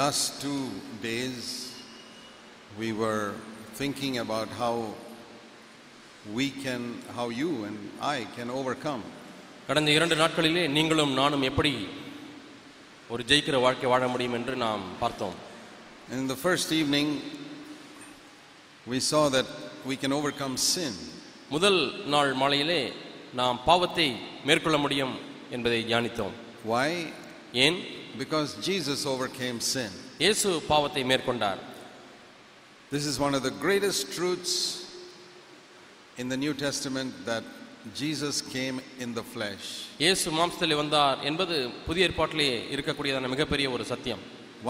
last two days, we were thinking about how we can, how you and I can overcome. கடந்த இரண்டு நாட்களிலே நீங்களும் நானும் எப்படி ஒரு ஜெயிக்கிற வாழ்க்கை வாழ முடியும் என்று நாம் பார்த்தோம் In the first evening, we saw that we can overcome sin. முதல் நாள் மாலையிலே நாம் பாவத்தை மேற்கொள்ள முடியும் என்பதை தியானித்தோம் Why? ஏன் Because Jesus overcame sin. இயேசு பாவத்தை மேற்கொண்டார் This is one of the greatest truths in the New Testament that Jesus came in the flesh. இயேசு மாம்சத்தில் வந்தார் என்பது புதிய ஏற்பாட்டிலே இருக்கக்கூடியதான மிகப்பெரிய ஒரு சத்தியம்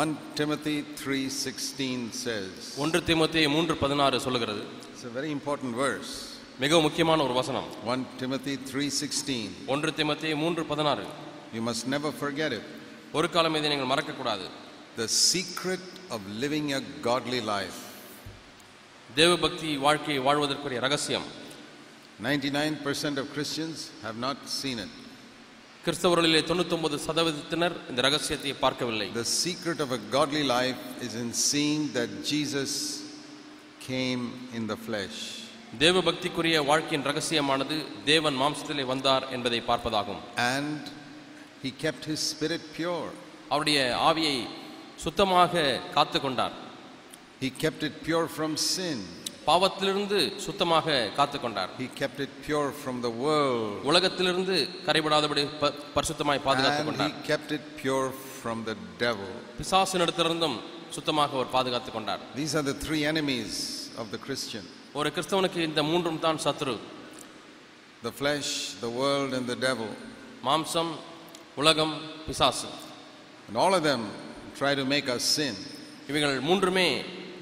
1 Timothy 3:16 says. ஒன்று தீமோத்தேயு மூன்று பதினாறு சொல்லுகிறது It's a very important verse. மிக முக்கியமான ஒரு வசனம் 1 Timothy 3:16. ஒன்று தீமோத்தேயு மூன்று பதினாறு You must never forget it. ஒரு காலம் இதை நீங்கள் மறக்கக்கூடாது The secret of living a godly life. தேவபக்தி வாழ்க்கையை வாழ்வதற்குரிய ரகசியம் 99% of Christians have not seen it. கிறிஸ்தவர்களிலே தொண்ணூத்தொன்பது சதவீதத்தினர் இந்த ரகசியத்தை பார்க்கவில்லை The secret of a godly life is in seeing that Jesus came in the flesh. தேவபக்திக்குரிய வாழ்க்கையின் ரகசியமானது தேவன் மாம்சத்திலே வந்தார் என்பதை பார்ப்பதாகும் And he kept his spirit pure. அவருடைய ஆவியை சுத்தமாக காத்து கொண்டார் He kept it pure from sin. பாவத்திலிருந்து சுத்தமாக காத்து கொண்டார் He kept it pure from the world. உலகத்திலிருந்து கரைபடாதபடி பரிசுத்தமாய் பாதுகாத்து And கொண்டார் he kept it pure from the devil. பிசாசினிடத்திலிருந்தும் சுத்தமாக அவர் பாதுகாத்து கொண்டார் These are the three enemies of the Christian ஒரு கிறிஸ்தவனுக்கு இந்த மூன்றும் தான் சத்துரு the flesh, the world, and the devil. மாம்சம் உலகம் பிசாசு And all of them try to make us sin. இவைகள் மூன்றுமே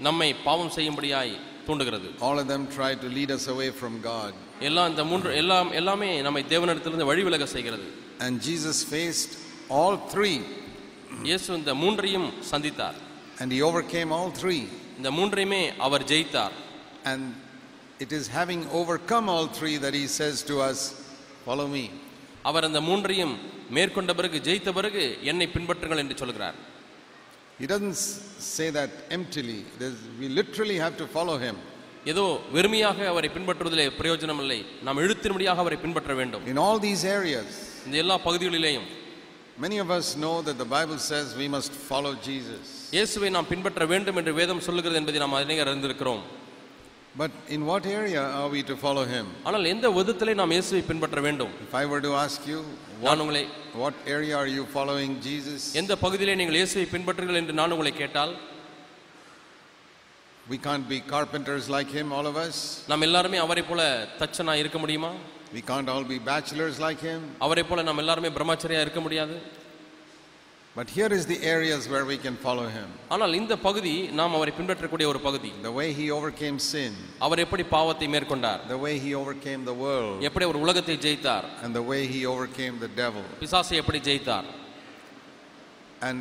நம்மை பாவம் செய்யும்படியாய் தூண்டுகிறது All of them try to lead us away from God. எல்லாம் இந்த மூன்று எல்லாம் எல்லாமே நம்மை தேவனிடத்திலிருந்து வழிவிலக செய்கிறது And Jesus faced all three, இயேசு இந்த மூன்றையும் சந்தித்தார் and he overcame all three. இந்த மூன்றையுமே அவர் ஜெயித்தார் And it is having overcome all three that he says to us, Follow me. அவர் அந்த மூன்றையும் மேற்கொண்ட பிறகு ஜெயித்த பிறகு என்னை பின்பற்றுங்கள் என்று சொல்கிறார் He doesn't s- say that emptily. There's, we literally have to follow him. ஏதோ வெறுமையாக அவரை பின்பற்றுவதிலே பிரயோஜனம் இல்லை நாம் எழுத்தின்படியாக அவரை பின்பற்ற வேண்டும் In all these areas, இந்த எல்லா பகுதிகளிலேயும் many of us know that the Bible says we must follow Jesus. இயேசுவை நாம் பின்பற்ற வேண்டும் என்று வேதம் சொல்லுகிறது என்பதை நாம் அநேகர் அறிந்திருக்கிறோம் But in what area are we to follow him? ஆனால் எந்த விதத்திலே நாம் இயேசுவை பின்பற்ற வேண்டும் If I were to ask you, நான் உங்களை what area are you following Jesus? எந்த பகுதியிலே நீங்கள் இயேசுவை பின்பற்றுங்கள் என்று நான் உங்களை கேட்டால் We can't be carpenters like him, all of us. நாம் எல்லாருமே அவரை போல தச்சனா இருக்க முடியுமா We can't all be bachelors like him. அவரை போல நாம் எல்லாருமே பிரம்மச்சரியா இருக்க முடியாது But here is the areas where we can follow him. ஆனால் இந்த பகுதி நாம் அவரை பின்பற்றக்கூடிய ஒரு பகுதி The way he overcame sin, அவர் எப்படி பாவத்தை மேற்கொண்டார் the way he overcame the world, எப்படி அவர் உலகத்தை ஜெயித்தார் and the way he overcame the devil. பிசாசை எப்படி ஜெயித்தார் And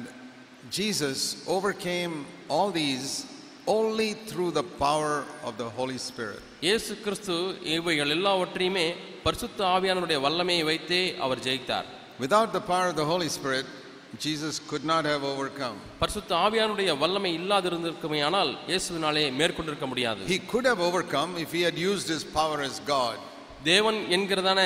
Jesus overcame all these only through the power of the Holy Spirit. இயேசு கிறிஸ்து இவைகள் எல்லாவற்றையுமே பரிசுத்த ஆவியானவருடைய வல்லமையை வைத்தே அவர் ஜெயித்தார் Without the power of the Holy Spirit, Jesus could not have overcome. பரிசுத்த ஆவியானுடைய வல்லமை இல்லாதிருந்திருக்குமே ஆனால் இயேசுவினாலே மேற்கொண்டிருக்க முடியாது He could have overcome if he had used his power as God. தேவன் என்கிறதான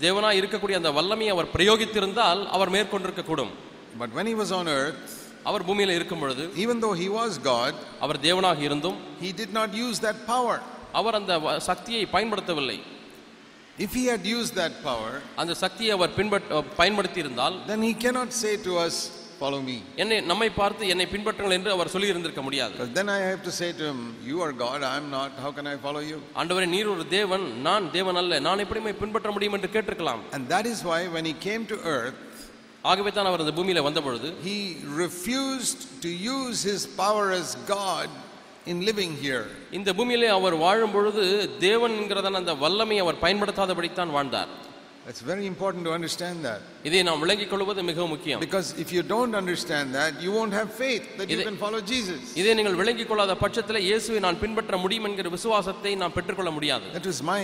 தேவனாய் இருக்கக்கூடிய அந்த வல்லமையை அவர் பிரயோகித்திருந்தால் அவர் மேற்கொண்டிருக்க கூடும் But when he was on earth, அவர் பூமியில இருக்கும் பொழுது even though he was God, அவர் தேவனாக இருந்தும் he did not use that power. அவர் அந்த வ- சக்தியை பயன்படுத்தவில்லை If he had used that power, அந்த சக்தியை அவர் பின்பற் பயன்படுத்தி இருந்தால் then he cannot say to us, Follow me. என்னை நம்மை பார்த்து என்னை பின்பற்றுங்கள் என்று அவர் சொல்லி இருந்திருக்க முடியாது Because then I have to say to him, You are God, I am not. How can I follow you? ஆண்டவரே நீர் ஒரு தேவன் நான் தேவன் அல்ல நான் எப்படி உம்மை பின்பற்ற முடியும் என்று கேட்டிருக்கலாம் And that is why when he came to earth, ஆகவே தான் அவர் அந்த பூமியில வந்த பொழுது he refused to use his power as God in living here. இந்த பூமியிலே அவர் வாழும் பொழுது தேவன் என்கிறதான அந்த வல்லமை அவர் பயன்படுத்தாதபடித்தான் வாழ்ந்தார் It's very important to understand that. இதை நாம் விளங்கிக் கொள்வது மிகவும் முக்கியம் Because if you don't understand that, you won't have faith that you Ide- can follow Jesus. இதை நீங்கள் விளங்கிக் கொள்ளாத பட்சத்தில் இயேசுவை நான் பின்பற்ற முடியும் என்கிற விசுவாசத்தை நாம் பெற்றுக்கொள்ள முடியாது That was my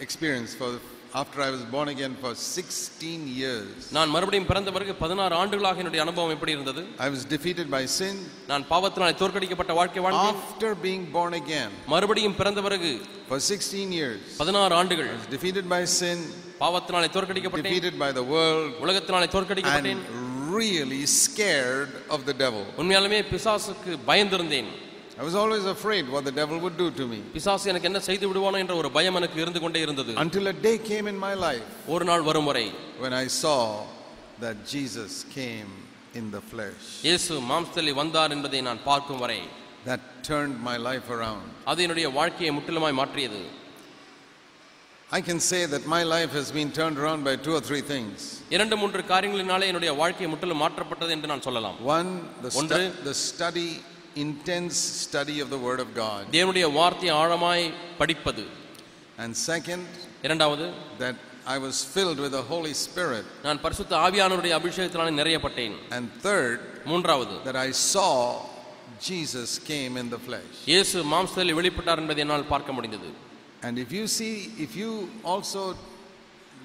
experience for after I was born again for 16 years, நான் மறுபடியும் பிறந்த பிறகு பதினாறு ஆண்டுகளாக என்னுடைய அனுபவம் எப்படி இருந்தது I was defeated by sin. நான் பாவத்தினாலே தோற்கடிக்கப்பட்ட வாழ்க்கை வாழ்ந்தேன் After being born again மறுபடியும் பிறந்த பிறகு for 16 years, பதினாறு ஆண்டுகள் I was defeated by sin, பாவத்தினாலே தோற்கடிக்கப்பட்டேன் defeated by the world, உலகத்தினாலே தோற்கடிக்கப்பட்டேன் and really scared of the devil. உண்மையாலுமே பிசாசுக்கு பயந்திருந்தேன் I was always afraid what the devil would do to me. பிசாசு எனக்கு என்ன செய்து விடுவானோ என்ற ஒரு பயம் எனக்கு இருந்து கொண்டே இருந்தது Until a day came in my life ஒரு நாள் வரும் வரை when I saw that Jesus came in the flesh. இயேசு மாம்சத்தில் வந்தார் என்பதை நான் பார்க்கும் வரை That turned my life around. அது என்னுடைய வாழ்க்கையை முற்றிலுமாய் மாற்றியது I can say that my life has been turned around by two or three things. இரண்டு மூன்று காரியங்களினாலே என்னுடைய வாழ்க்கை முற்றிலும் மாற்றப்பட்டது என்று நான் சொல்லலாம் One, the, stu- ஒன்று. the study, intense study of the Word of God. தேவனுடைய வார்த்தையை ஆழமாய் படிப்பது And second, இரண்டாவது that I was filled with the Holy Spirit. நான் பரிசுத்த ஆவியானவருடைய அபிஷேகத்தினாலே நிறையப்பட்டேன் And third, மூன்றாவது that I saw Jesus came in the flesh. இயேசு மாம்சத்தில் வெளிப்பட்டார் என்பதை என்னால் பார்க்க முடிந்தது And if you see, if you also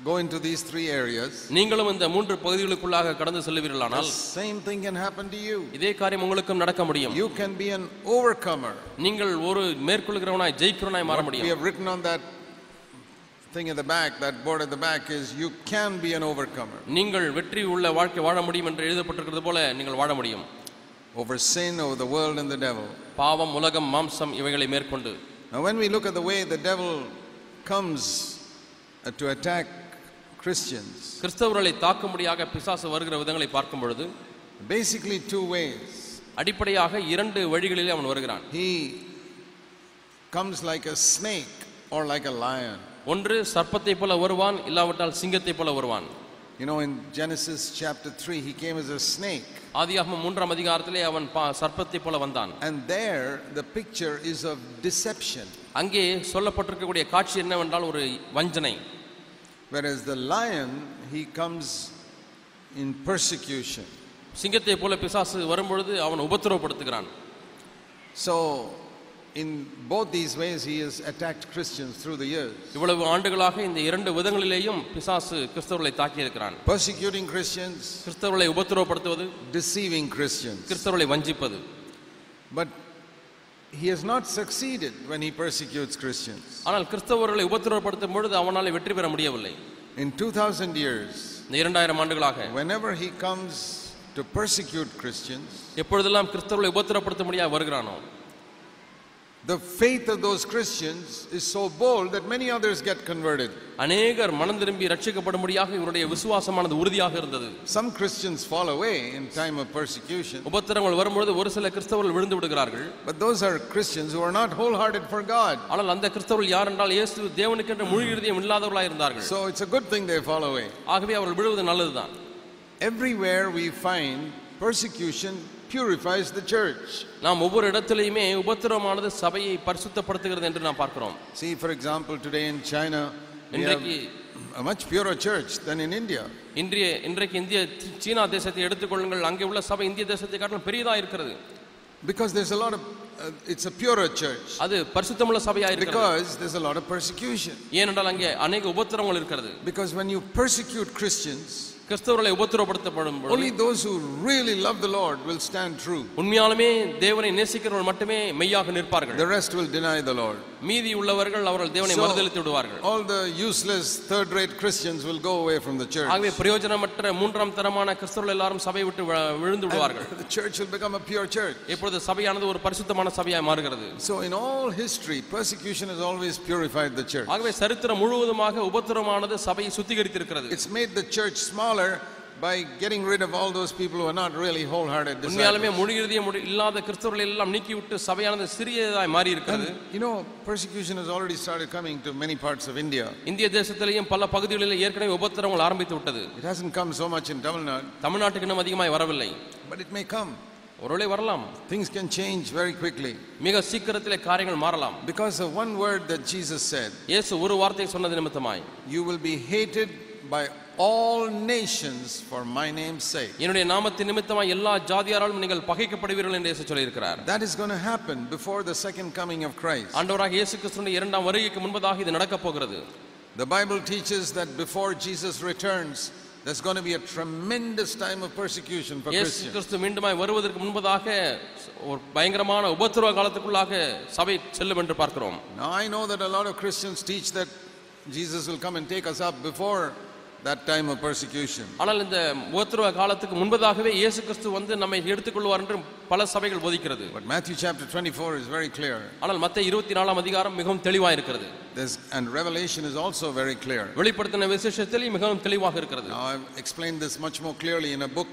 go into these three areas, நீங்களும் இந்த மூன்று பகுதிகளுக்குள்ளாக கடந்து the செல்லுவீர்களானால் same thing can happen to you. இதே காரியம் உங்களுக்கும் நடக்க முடியும் You can be an overcomer. நீங்கள் ஒரு மேற்கொள்கிறவனாய் ஜெயிக்கிறவனாய் மாற What we முடியும் have written on that thing at the back, that board at the back is you can be an overcomer நீங்கள் வெற்றி உள்ள வாழ்க்கை வாழ முடியும் என்று எழுதப்பட்டிருக்கிறது போல நீங்கள் வாழ முடியும் over sin, over the world, and the devil. பாவம் உலகம் மாம்சம் இவைகளை மேற்கொண்டு Now, when we look at the way the devil comes uh, to attack Christians, கிறிஸ்தவர்களை தாக்கும்படியாக பிசாசு வருகிற விதங்களை பார்க்கும் பொழுது basically two ways. அடிப்படையாக இரண்டு வழிகளிலே அவன் வருகிறான் He comes like a snake or like a lion. ஒன்று சர்ப்பத்தை போல வருவான் இல்லாவிட்டால் சிங்கத்தை போல வருவான் You know, in Genesis chapter 3, he came as a snake. ஆதியாகமம் மூன்றாம் அதிகாரத்திலே அவன் சர்ப்பத்தை போல வந்தான் And there, the picture is of deception. அங்கே சொல்லப்பட்டிருக்கக்கூடிய காட்சி என்னவென்றால் ஒரு வஞ்சனை Whereas the lion, he comes in persecution. சிங்கத்தை போல பிசாசு வரும்பொழுது அவன் உபத்திரவப்படுத்துகிறான் So, in both these ways, he has attacked Christians through the years. இவ்வளவு ஆண்டுகளாக இந்த இரண்டு விதங்களிலேயும் பிசாசு கிறிஸ்தவர்களை தாக்கி இருக்கிறான் Persecuting Christians, கிறிஸ்தவர்களை உபத்திரவப்படுத்துவது deceiving Christians. கிறிஸ்தவர்களை வஞ்சிப்பது But he has not succeeded when he persecutes Christians. ஆனால் கிறிஸ்தவர்களை உபத்திரவப்படுத்தும் பொழுது அவனால் வெற்றி பெற முடியவில்லை In 2000 years, இந்த இரண்டாயிரம் ஆண்டுகளாக whenever he comes to persecute Christians, எப்பொழுதெல்லாம் கிறிஸ்தவர்களை உபத்திரப்படுத்த முடியாது வருகிறானோ the faith of those Christians is so bold that many others get converted. அநேகர் மனம் திரும்பி ரட்சிக்கப்படும்படியாக இவருடைய விசுவாசமானது உறுதியாக இருந்தது Some Christians fall away in time of persecution, உபத்திரங்கள் வரும்பொழுது ஒரு சில கிறிஸ்தவர்கள் விழுந்து விடுகிறார்கள் but those are Christians who are not wholehearted for God. ஆனால் அந்த கிறிஸ்தவர்கள் யார் என்றால் இயேசு தேவனுக்கென்ற முழு இருதயம் இல்லாதவர்களாக இருந்தார்கள் So it's a good thing they fall away. ஆகவே அவர்கள் விழுவது நல்லதுதான் Everywhere we find persecution purifies the church. நாம் ஒவ்வொரு இடத்திலையுமே உபத்திரவமானது சபையை பரிசுத்தப்படுத்துகிறது என்று நாம் பார்க்கிறோம் See, for example, today in China, we have இன்றைக்கு a much purer church than in India. இன்றைய இன்றைக்கு இந்திய சீ- சீனா தேசத்தை எடுத்துக்கொள்ளுங்கள் அங்கே உள்ள சபை இந்திய தேசத்தை காட்டிலும் பெரியதா இருக்கிறது Because there's a lot of, uh, it's a purer church. அது பரிசுத்தமுள்ள சபையா இருக்கிறது Because there's a lot of persecution. ஏனென்றால் அங்கே அநேக உபத்திரவங்கள் இருக்கிறது Because when you persecute Christians, கிறிஸ்தவர்களை உபத்திரப்படுத்தப்படும் only those who really love the Lord will stand true. உண்மையாலுமே தேவனை நேசிக்கிறவர்கள் மட்டுமே மெய்யாக நிற்பார்கள் The rest will deny the Lord. மீதி உள்ளவர்கள் அவர்கள் தேவனை So- மறுதலித்து விடுவார்கள் All the useless third rate Christians will go away from the church. ஆகவே பிரயோஜனமற்ற மூன்றாம் தரமான கிறிஸ்தவர்கள் எல்லாரும் சபை விட்டு வி- விழுந்து விடுவார்கள் The church will become a pure church. இப்பொழுது சபையானது ஒரு பரிசுத்தமான சபையாய் மாறுகிறது So, in all history, persecution has always purified the church. ஆகவே சரித்திரம் முழுவதுமாக உபத்திரமானது சபையை சுத்திகரித்திருக்கிறது It's made the church smaller by getting rid of all those people who are not really wholehearted உண்மையாலுமே disciples. முழு இறுதிய முடி இல்லாத கிறிஸ்தவர்களை எல்லாம் நீக்கிவிட்டு சபையானது சிறியதாய் மாறி இருக்கிறது You know, persecution has already started coming to many parts of India. இந்திய தேசத்திலேயும் பல பகுதிகளில் ஏற்கனவே உபத்திரங்கள் ஆரம்பித்து விட்டது It hasn't come so much in Tamil Nadu, தமிழ்நாட்டுக்கு இன்னும் அதிகமாய் வரவில்லை but it may come. ஒருவேளை வரலாம் Things can change very quickly. மிக சீக்கிரத்திலே காரியங்கள் மாறலாம் Because of one word that Jesus said, இயேசு ஒரு வார்த்தை சொன்னது நிமித்தமாய் you will be hated by all nations for my name's sake. என்னுடைய நாமத்தின் நிமித்தமாய் எல்லா ஜாதியாராலும் நீங்கள் பகைக்கப்படுவீர்கள் என்று இயேசு சொல்லியிருக்கிறார் That is going to happen before the second coming of Christ. ஆண்டவராக இயேசு கிறிஸ்துவின் இரண்டாம் வருகைக்கு முன்பதாக இது நடக்கப் போகிறது The Bible teaches that before Jesus returns, there's going to be a tremendous time of persecution for இயேசு Christians. கிறிஸ்து மீண்டுமாய் வருவதற்கு முன்பதாக ஒரு பயங்கரமான உபத்திரவ காலத்துக்குள்ளாக சபை செல்லும் என்று பார்க்கிறோம் Now, I know that a lot of Christians teach that Jesus will come and take us up before that time of persecution. ஆனால் இந்த உபத்திரவ காலத்துக்கு முன்பதாகவே இயேசு கிறிஸ்து வந்து நம்மை எடுத்துக்கொள்வார் என்று பல சபைகள் போதிக்கிறது But Matthew chapter 24 is very clear. ஆனால் மத்த இருபத்தி நாலாம் அதிகாரம் மிகவும் தெளிவாக இருக்கிறது There's, and Revelation is also very clear. வெளிப்படுத்தின விசேஷத்தில் மிகவும் தெளிவாக இருக்கிறது Now, I've explained this much more clearly in a book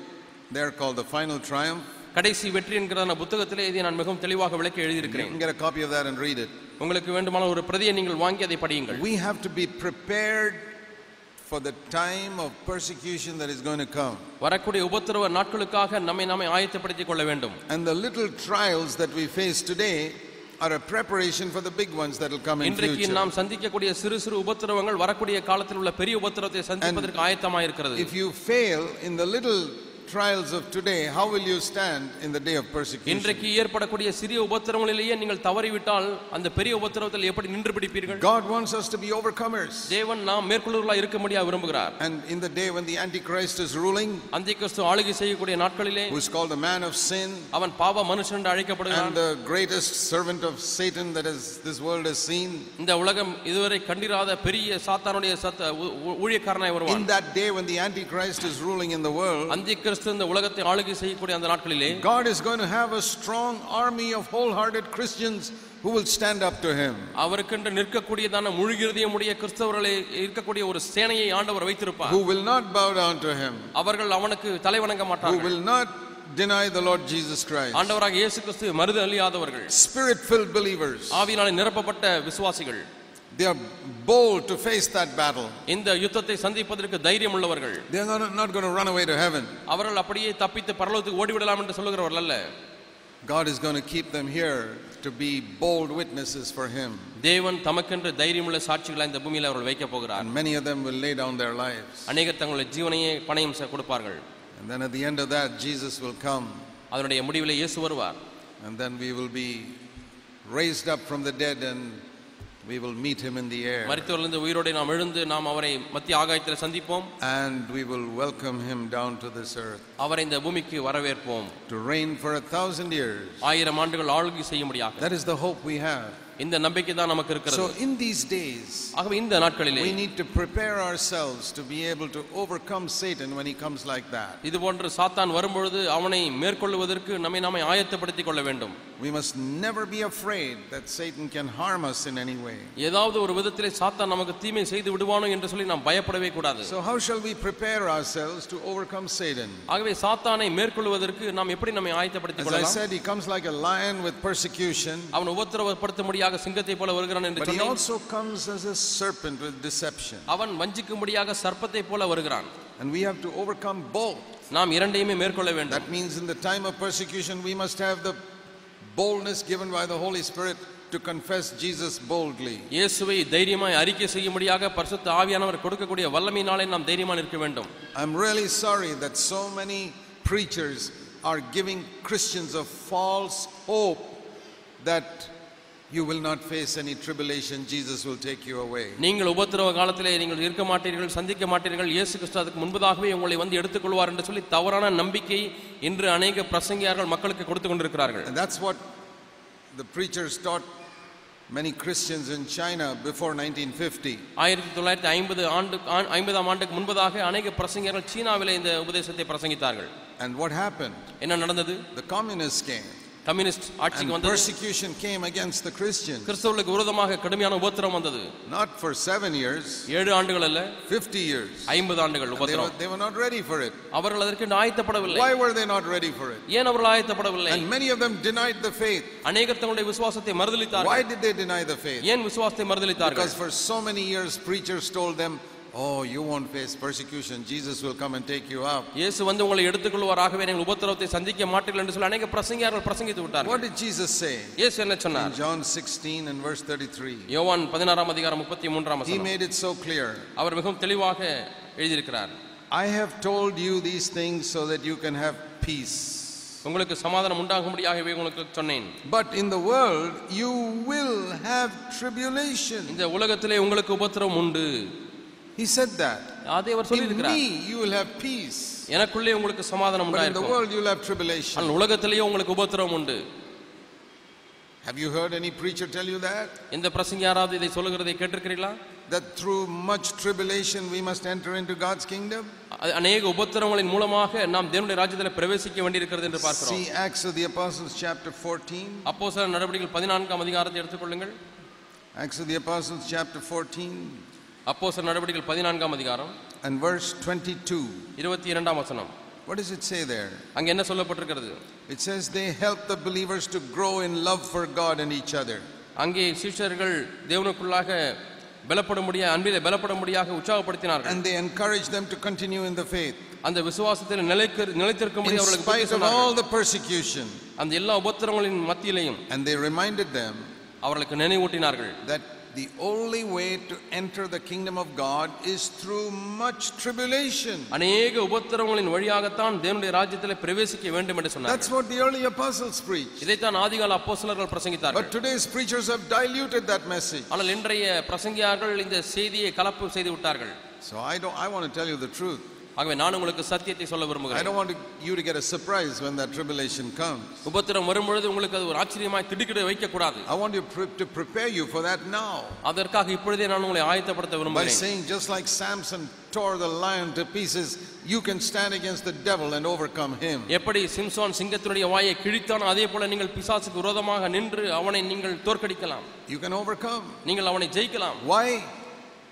there called The Final Triumph. கடைசி வெற்றி என்கிற அந்த புத்தகத்திலே இதை நான் மிகவும் தெளிவாக விளக்கி You எழுதியிருக்கிறேன் can get a copy of that and read it. உங்களுக்கு வேண்டுமான ஒரு பிரதியை நீங்கள் வாங்கி அதை படியுங்கள் We have to be prepared for the time of persecution that is going to come. வரக்கூடிய உபத்திரவ நாட்களுக்காக நம்மை நாமே ஆயத்தப்படுத்திக் கொள்ள வேண்டும் And the little trials that we face today are a preparation for the big ones that will come in இன்றைக்கு future. நாம் சந்திக்கக்கூடிய சிறு சிறு உபத்திரவங்கள் வரக்கூடிய காலத்தில் உள்ள பெரிய உபத்திரவத்தை சந்திப்பதற்கு ஆயத்தமாக இருக்கிறது If you fail in the little trials of today, how will you stand in the day of persecution? இன்றைக்கு ஏற்படக்கூடிய சிறிய உபத்திரவங்களிலேயே நீங்கள் தவறிவிட்டால் அந்த பெரிய உபத்திரவத்தில் எப்படி நின்று பிடிப்பீர்கள் God wants us to be overcomers. தேவன் நாம் மேற்கொள்ளுவர்களாக இருக்க முடியா விரும்புகிறார் And in the day when the Antichrist is ruling, அந்த கிறிஸ்து ஆளுகை செய்யக்கூடிய நாட்களிலே who is called the man of sin அவன் பாவ மனுஷன் என்று and அழைக்கப்படுகிறான் the greatest servant of Satan that has, this world has seen, இந்த உலகம் இதுவரை கண்டிராத பெரிய சாத்தானுடைய சத்த ஊ- ஊ- ஊழியக்காரனாய் in வருவான் that day when the Antichrist is ruling in the world, அந்த கிறிஸ்து இந்த உலகத்தை ஆளுகை செய்யக்கூடிய அந்த நாட்களிலே God is going to have a strong army of wholehearted Christians who will stand up to him. அவருக்கென்று நிற்கக்கூடியதான முழுகிருதியமுடைய கிறிஸ்தவர்களை இருக்கக்கூடிய ஒரு சேனையை ஆண்டவர் வைத்திருப்பார். Who will not bow down to him, அவர்கள் அவனுக்கு தலைவணங்க who மாட்டார்கள். will not deny the Lord Jesus Christ. ஆண்டவராக இயேசு கிறிஸ்து மருது அழியாதவர்கள் Spirit filled believers, ஆவியினாலே நிரப்பப்பட்ட விசுவாசிகள். they are bold to face that battle. இந்த யுத்தத்தை சந்திப்பதற்கு தைரியம் உள்ளவர்கள் They are not, not going to run away to heaven. அவர்கள் அப்படியே தப்பித்து பரலோகத்துக்கு ஓடிவிடலாம் என்று சொல்லுகிறவர்கள் அல்ல God is going to keep them here to be bold witnesses for Him. தேவன் தமக்கென்று தைரியமுள்ள சாட்சிகளை இந்த பூமியில் அவர்கள் வைக்க போகிறார் And many of them will lay down their lives. அநேகர் தங்களுடைய ஜீவனையே பணயம் செ- கொடுப்பார்கள் And then at the end of that, Jesus will come. அதனுடைய முடிவில் இயேசு வருவார் And then we will be raised up from the dead and we will meet Him in the air. மரித்தவர்களிருந்து உயிரோடு நாம் எழுந்து நாம் அவரை மத்திய ஆகாயத்தில் சந்திப்போம் And we will welcome Him down to this earth அவரை இந்த பூமிக்கு வரவேற்போம் to reign for a thousand years. ஆயிரம் ஆண்டுகள் ஆளுகை செய்ய முடியாக That is the hope we have. இந்த நம்பிக்கை தான் நமக்கு இருக்கிறது So in these days, ஆகவே இந்த நாட்களிலே we need to prepare ourselves to be able to overcome Satan when he comes like that. இது போன்று சாத்தான் வரும்பொழுது அவனை மேற்கொள்வதற்கு நம்மை நாமே ஆயத்தப்படுத்திக் கொள்ள வேண்டும் We must never be afraid that Satan can harm us in any way. ஏதாவது ஒரு விதத்திலே சாத்தான் நமக்கு தீமை செய்து விடுவானோ என்று சொல்லி நாம் பயப்படவே கூடாது So how shall we prepare ourselves to overcome Satan? ஆகவே சாத்தானை மேற்கொள்வதற்கு நாம் எப்படி நம்மை ஆயத்தப்படுத்திக் As I கொள்ளலாம் said, he comes like a lion with persecution, அவன் உபத்திரவப்படுத்தும்படியாக சிங்கத்தை போல வருகிறான் என்று but he சொன்னேன் also comes as a serpent with deception. அவன் வஞ்சிக்கும்படியாக சர்ப்பத்தை போல வருகிறான் And we have to overcome both. நாம் இரண்டையுமே மேற்கொள்ள வேண்டும் That means in the time of persecution, we must have the boldness given by the Holy Spirit to confess Jesus boldly. இயேசுவை தைரியமாய் அறிக்கை செய்யும்படியாக பரிசுத்த ஆவியானவர் கொடுக்கக்கூடிய வல்லமையினாலே நாம் தைரியமா நிற்க வேண்டும் I'm really sorry that so many preachers are giving Christians a false hope that you will not face any tribulation, Jesus will take you away. நீங்கள் உபத்திரவ காலத்திலே நீங்கள் இருக்க மாட்டீர்கள் சந்திக்க மாட்டீர்கள் இயேசு கிறிஸ்து அதுக்கு முன்பதாகவே உங்களை வந்து எடுத்துக்கொள்வார் என்று சொல்லி தவறான நம்பிக்கை இன்று அநேக பிரசங்கியார்கள் மக்களுக்கு கொடுத்து கொண்டிருக்கிறார்கள் And that's what the preachers taught many Christians in China before 1950. ஆயிரத்தி தொள்ளாயிரத்தி ஐம்பது ஆண்டு ஆ- ஐம்பதாம் ஆண்டுக்கு முன்பதாக அநேக பிரசங்கியர்கள் சீனாவிலே இந்த உபதேசத்தை பிரசங்கித்தார்கள் And what happened? என்ன நடந்தது The communists came கம்யூனிஸ்ட் ஆட்சிக்கு and வந்தது persecution came against the Christians. கிறிஸ்தவர்களுக்கு விரோதமாக கடுமையான உபத்திரம் வந்தது Not for seven years, ஏழு ஆண்டுகள் அல்ல 50 years. ஐம்பது ஆண்டுகள் They were, உபத்திரம் they were not ready for it. அவர்கள் அதற்கு ஆயத்தப்படவில்லை Why were they not ready for it? ஏன் அவர்கள் ஆயத்தப்படவில்லை And many of them denied the faith. அநேகர் தங்களுடைய விசுவாசத்தை மறுதலித்தார்கள் Why did they deny the faith? ஏன் விசுவாசத்தை மறுதலித்தார்கள் Because for so many years, preachers told them, Oh, you won't face persecution. Jesus will come and take you up. இயேசு வந்து உங்களை எடுத்துக்கொள்வாராகவே நீங்கள் உபத்திரவத்தை சந்திக்க மாட்டீர்கள் என்று சொல்லி அநேக பிரசங்கியார்கள் பிரசங்கித்து What விட்டார்கள் did Jesus say? இயேசு என்ன In சொன்னார் John 16 and verse 33. யோவான் பதினாறாம் அதிகாரம் முப்பத்தி மூன்றாம் He வசனம் made it so clear. அவர் மிகவும் தெளிவாக எழுதியிருக்கிறார் I have told you these things so that you can have peace. உங்களுக்கு சமாதானம் உண்டாகும்படியாகவே உங்களுக்கு சொன்னேன் But in the world you will have tribulation. இந்த உலகத்திலே உங்களுக்கு உபத்திரம் உண்டு He said that. அதை அவர் In சொல்லியிருக்கிறார் me you will have peace. எனக்குள்ளே உங்களுக்கு சமாதானம் But in the உண்டாயிருக்கும் world you will have tribulation. ஆனால் உலகத்திலேயே உங்களுக்கு உபத்திரம் உண்டு Have you heard any preacher tell you that? எந்த பிரசங்க யாராவது இதை சொல்லுகிறதை கேட்டிருக்கிறீர்களா That through much tribulation we must enter into God's kingdom? அ- அநேக உபத்திரங்களின் மூலமாக நாம் தேவனுடைய ராஜ்யத்தில் பிரவேசிக்க வேண்டியிருக்கிறது என்று பார்க்கிறோம் See Acts of the Apostles chapter 14. அப்போ சில நடவடிக்கைகள் பதினான்காம் அதிகாரத்தை எடுத்துக்கொள்ளுங்கள் Acts of the Apostles chapter 14 அப்போ சில நடவடிக்கைகள் பதினான்காம் அதிகாரம் and verse 22. இருபத்தி இரண்டாம் வசனம் What does it say there? அங்க என்ன சொல்லப்பட்டிருக்கிறது It says they help the believers to grow in love for God and each other. அங்கே சீஷர்கள் தேவனுக்குள்ளாக பலப்படும்படியாக அன்பிலே பலப்படும்படியாக உற்சாகப்படுத்தினார்கள் And they encourage them to continue in the faith. அந்த விசுவாசத்தில் நிலைக்க நிலைத்திருக்கும்படி In அவர்களுக்கு புத்தி spite of சொன்னார்கள். all the persecution. அந்த எல்லா உபத்திரங்களின் மத்தியிலையும் And they reminded them அவர்களுக்கு நினைவூட்டினார்கள் that the only way to enter the kingdom of God is through much tribulation. அநேக உபத்திரங்களின் வழியாகத்தான் தேவனுடைய ராஜ்யத்தில் பிரவேசிக்க வேண்டும் என்று சொன்னார் That's what the early apostles preached. இதைத்தான் ஆதிகால அப்போஸ்தலர்கள் பிரசங்கித்தார்கள் But today's preachers have diluted that message. ஆனால் இன்றைய பிரசங்கியார்கள் இந்த செய்தியை கலப்பு செய்து விட்டார்கள் So I don't I want to tell you the truth. ஆகவே நான் உங்களுக்கு சத்தியத்தை சொல்ல I விரும்புகிறேன் don't want to, you to get a surprise when that tribulation comes. உபத்திரம் வரும்பொழுது உங்களுக்கு அது ஒரு ஆச்சரியமாய் திடுக்கிட வைக்க கூடாது I want you pre- to prepare you for that now அதற்காக இப்பொழுதே நான் உங்களை ஆயத்தப்படுத்த by விரும்புகிறேன் saying just like Samson tore the lion to pieces, you can stand against the devil and overcome him. எப்படி சிம்சோன் சிங்கத்தினுடைய வாயை கிழித்தானோ அதே போல நீங்கள் பிசாசுக்கு விரோதமாக நின்று அவனை நீங்கள் தோற்கடிக்கலாம் You can overcome. நீங்கள் அவனை ஜெயிக்கலாம் Why?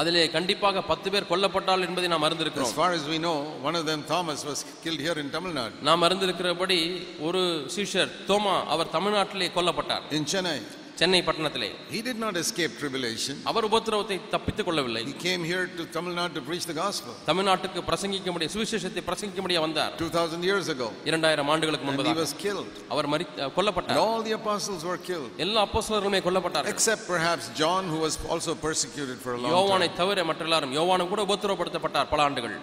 அதிலே கண்டிப்பாக பத்து பேர் கொல்லப்பட்டால் என்பதை நாம் As அறிந்திருக்கிறோம் far as we know, one of them, Thomas, was killed here in Tamil Nadu, நாம் அறிந்திருக்கிறபடி ஒரு சீஷர் தோமா அவர் தமிழ்நாட்டிலே கொல்லப்பட்டார். In Chennai. சென்னை பட்டணத்திலே He did not escape tribulation. அவர் உபத்திரவத்தை தப்பித்துக் கொள்ளவில்லை He came here to Tamil Nadu to preach the gospel தமிழ்நாட்டுக்கு பிரசங்கிக்க முடிய சுவிசேஷத்தை பிரசங்கிக்க முடிய வந்தார் 2000 years ago. இரண்டாயிரம் ஆண்டுகளுக்கு And he முன்பதாக was killed. Our Marie And கொல்லப்பட்டார் all the apostles were killed. எல்லா அப்போஸ்தலர்களுமே கொல்லப்பட்டார்கள் Except perhaps John, who was also persecuted for a long யோவானை time. தவிர மற்ற எல்லாரும் யோவானும் கூட உபத்திரப்படுத்தப்பட்டார் பல ஆண்டுகள்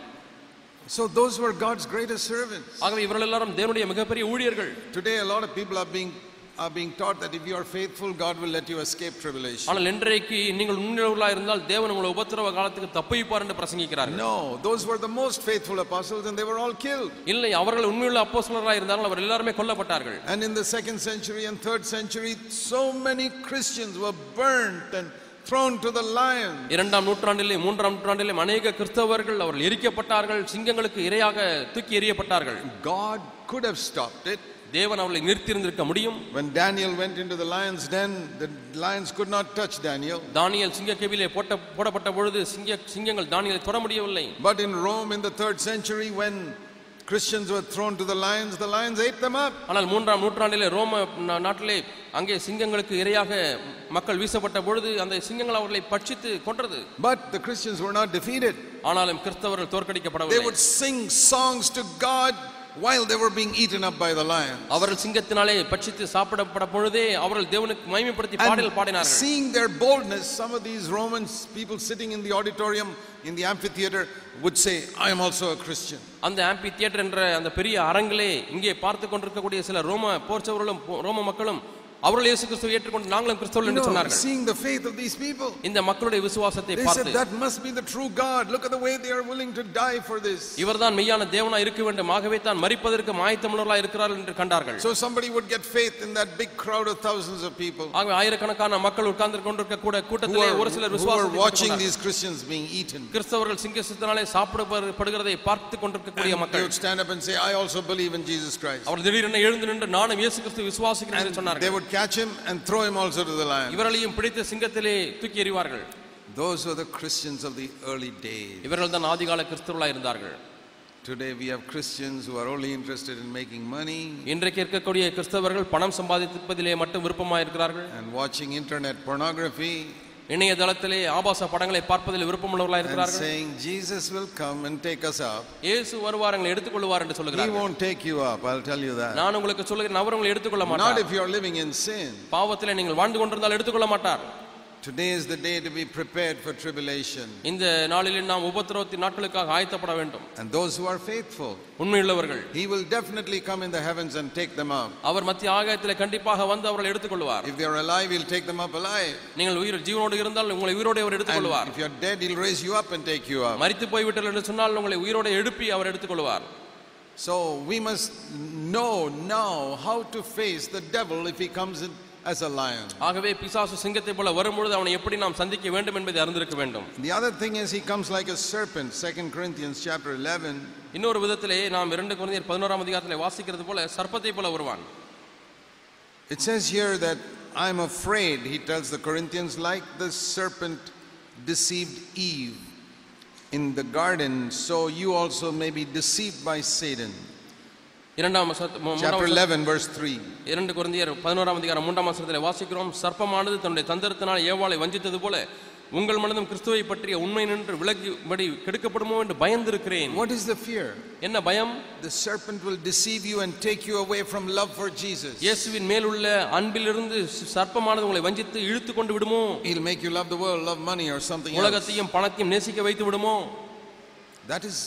So those were God's greatest servants. ஆகவே இவர்கள் எல்லாரும் தேவனுடைய மிகப்பெரிய ஊழியர்கள் Today, a lot of people are being are being taught that if you are faithful, God will let you escape tribulation. ஆனால் இன்றைக்கு நீங்கள் உண்மையுள்ளவர்களாக இருந்தால் தேவன் உங்களை உபத்திரவ காலத்துக்கு தப்பிப்பார் என்று பிரசங்கிக்கிறார்கள் No, those were the most faithful apostles, and they were all killed. இல்லை அவர்கள் உண்மையுள்ள அப்போஸ்தலராக இருந்தாலும் அவர் எல்லாருமே கொல்லப்பட்டார்கள் And in the second century and third century, so many Christians were burnt and thrown to the lions. இரண்டாம் நூற்றாண்டிலே மூன்றாம் நூற்றாண்டிலே அநேக கிறிஸ்தவர்கள் அவர்கள் எரிக்கப்பட்டார்கள் சிங்கங்களுக்கு இரையாக தூக்கி எறியப்பட்டார்கள் God could have stopped it. தேவன் அவர்களை நிறுத்தியிருந்திருக்க முடியும் When Daniel went into the lion's den, the lions could not touch Daniel. Daniel சிங்கக்கேவிலே போட்ட போடப்பட்ட பொழுது சிங்க சிங்கங்கள் தானியலை தொட முடியவில்லை But in Rome in the third century, when Christians were thrown to the lions, the lions ate them up. ஆனால் மூன்றாம் நூற்றாண்டிலே ரோம நா- நாட்டிலே அங்கே சிங்கங்களுக்கு இரையாக மக்கள் வீசப்பட்ட பொழுது அந்த சிங்கங்கள் அவர்களை பட்சித்து கொன்றது But the Christians were not defeated. ஆனாலும் கிறிஸ்தவர்கள் They தோற்கடிக்கப்படவில்லை would sing songs to God while they were being eaten up by the lions. அவர்கள் சிங்கத்தினாலே பட்சித்து சாப்பிடப்பட பொழுதே அவர்கள் தேவனுக்கு மகிமைப்படுத்தி பாடல் பாடினார்கள் seeing their boldness, some of these Romans, people sitting in the auditorium, in the amphitheater, would say, I am also a Christian. அந்த ஆம்பி theatre என்ற அந்த பெரிய அரங்கிலே இங்கே பார்த்து கொண்டிருக்கக்கூடிய சில ரோம போர்ச்சவர்களும் போ- ரோம மக்களும் அவர்கள் இயேசு கிறிஸ்துவை ஏற்றுக்கொண்டு நாங்களும் கிறிஸ்தவர்கள் You என்று know, சொன்னார்கள் seeing the faith of these people. இந்த மக்களுடைய விசுவாசத்தை They said, பார்த்து that must be the true God. Look at the way they are willing to die for this. இவர்தான் மெய்யான தேவனா இருக்க வேண்டும் ஆகவே தான் மறிப்பதற்கு மாயத்தமிழர்களா இருக்கிறார்கள் என்று கண்டார்கள் So somebody would get faith in that big crowd of thousands of people ஆகவே ஆயிரக்கணக்கான மக்கள் உட்கார்ந்து கொண்டிருக்க கூட who கூட்டத்திலே are, ஒரு சிலர் who are விசுவாசத்தை watching பெற்றுக்கொண்டார்கள். these Christians being eaten. கிறிஸ்தவர்கள் சிங்கத்தினாலே சாப்பிடப்படுகிறதை பார்த்து கொண்டிருக்கக்கூடிய They மக்கள் would stand up and say, I also believe in Jesus Christ. அவர் திடீரென எழுந்து நின்று நானும் இயேசு கிறிஸ்து விசுவாசிக்கிறேன் என்று They சொன்னார்கள் would catch him and throw him also to the lion. இவர்களையும் பிடித்து சிங்கத்திலே தூக்கி எறிவார்கள் Those were the Christians of the early days. இவர்கள் தான் ஆதிகால கிறிஸ்தவர்களாக இருந்தார்கள் Today we have Christians who are only interested in making money இன்றைக்கு இருக்கக்கூடிய கிறிஸ்தவர்கள் பணம் சம்பாதிப்பதிலே மட்டும் விருப்பமாயிருக்கிறார்கள் and watching internet pornography இணையதளத்திலே ஆபாச படங்களை பார்ப்பதில் விருப்பமுள்ளவர்களாக இருக்கிறார்கள் saying Jesus will come and take us up. இயேசு வருவார் எங்களை எடுத்துக்கொள்வார் என்று He சொல்லுகிறார் won't take you up, I'll tell you that. நான் உங்களுக்கு சொல்லுகிறேன் அவர் உங்களை எடுத்துக்கொள்ள Not மாட்டார் if you're living in sin. பாவத்திலே நீங்கள் வாழ்ந்து கொண்டிருந்தால் எடுத்துக்கொள்ள மாட்டார் Today is the day to be prepared for tribulation. இந்த நாளில் நாம் உபத்திரவத்தின் நாட்களுக்காக ஆயத்தப்பட வேண்டும் And those who are faithful, உண்மையுள்ளவர்கள் He will definitely come in the heavens and take them up. அவர் மத்திய ஆகாயத்திலே கண்டிப்பாக வந்து அவர்களை எடுத்துக்கொள்வார் If they're alive, He'll take them up alive. நீங்கள் உயிர் ஜீவனோடு இருந்தால் உங்களை உயிரோடு அவர் And எடுத்துக்கொள்வார் if you're dead, He'll raise you up and take you up. மரித்து போய்விட்டல் என்று சொன்னால் உங்களை உயிரோடு எழுப்பி அவர் எடுத்துக்கொள்வார் So we must know now how to face the devil if he comes in as a lion. ஆகவே பிசாசு சிங்கத்தை போல வரும்பொழுது அவனை எப்படி நாம் சந்திக்க வேண்டும் என்பதை அறிந்திருக்க வேண்டும் The other thing is he comes like a serpent, 2 Corinthians chapter 11. இன்னொரு விதத்திலே நாம் இரண்டு குழந்தையர் பதினோராம் அதிகாரத்திலே வாசிக்கிறது போல சர்ப்பத்தை போல வருவான் It says here that I'm afraid, he tells the Corinthians, like the serpent deceived Eve in the garden, so you also may be deceived by Satan. இரண்டாம் Chapter வசனம் 11, verse 3. இரண்டு குழந்தையர் பதினோராம் அதிகாரம் மூன்றாம் வசனத்திலே வாசிக்கிறோம் சர்ப்பமானது தன்னுடைய தந்திரத்தினால் ஏவாளை வஞ்சித்தது போல உங்கள் மனதும் கிறிஸ்துவை பற்றிய உண்மை நின்று விலகிபடி கெடுக்கப்படுமோ என்று பயந்திருக்கிறேன் What is the fear? என்ன பயம் The serpent will deceive you and take you away from love for Jesus. இயேசுவின் மேலுள்ள அன்பிலிருந்து சர்ப்பமானது உங்களை வஞ்சித்து இழுத்து கொண்டு விடுமோ He'll make you love the world, love money, or something. உலகத்தையும் பணத்தையும் நேசிக்க வைத்து விடுமோ That is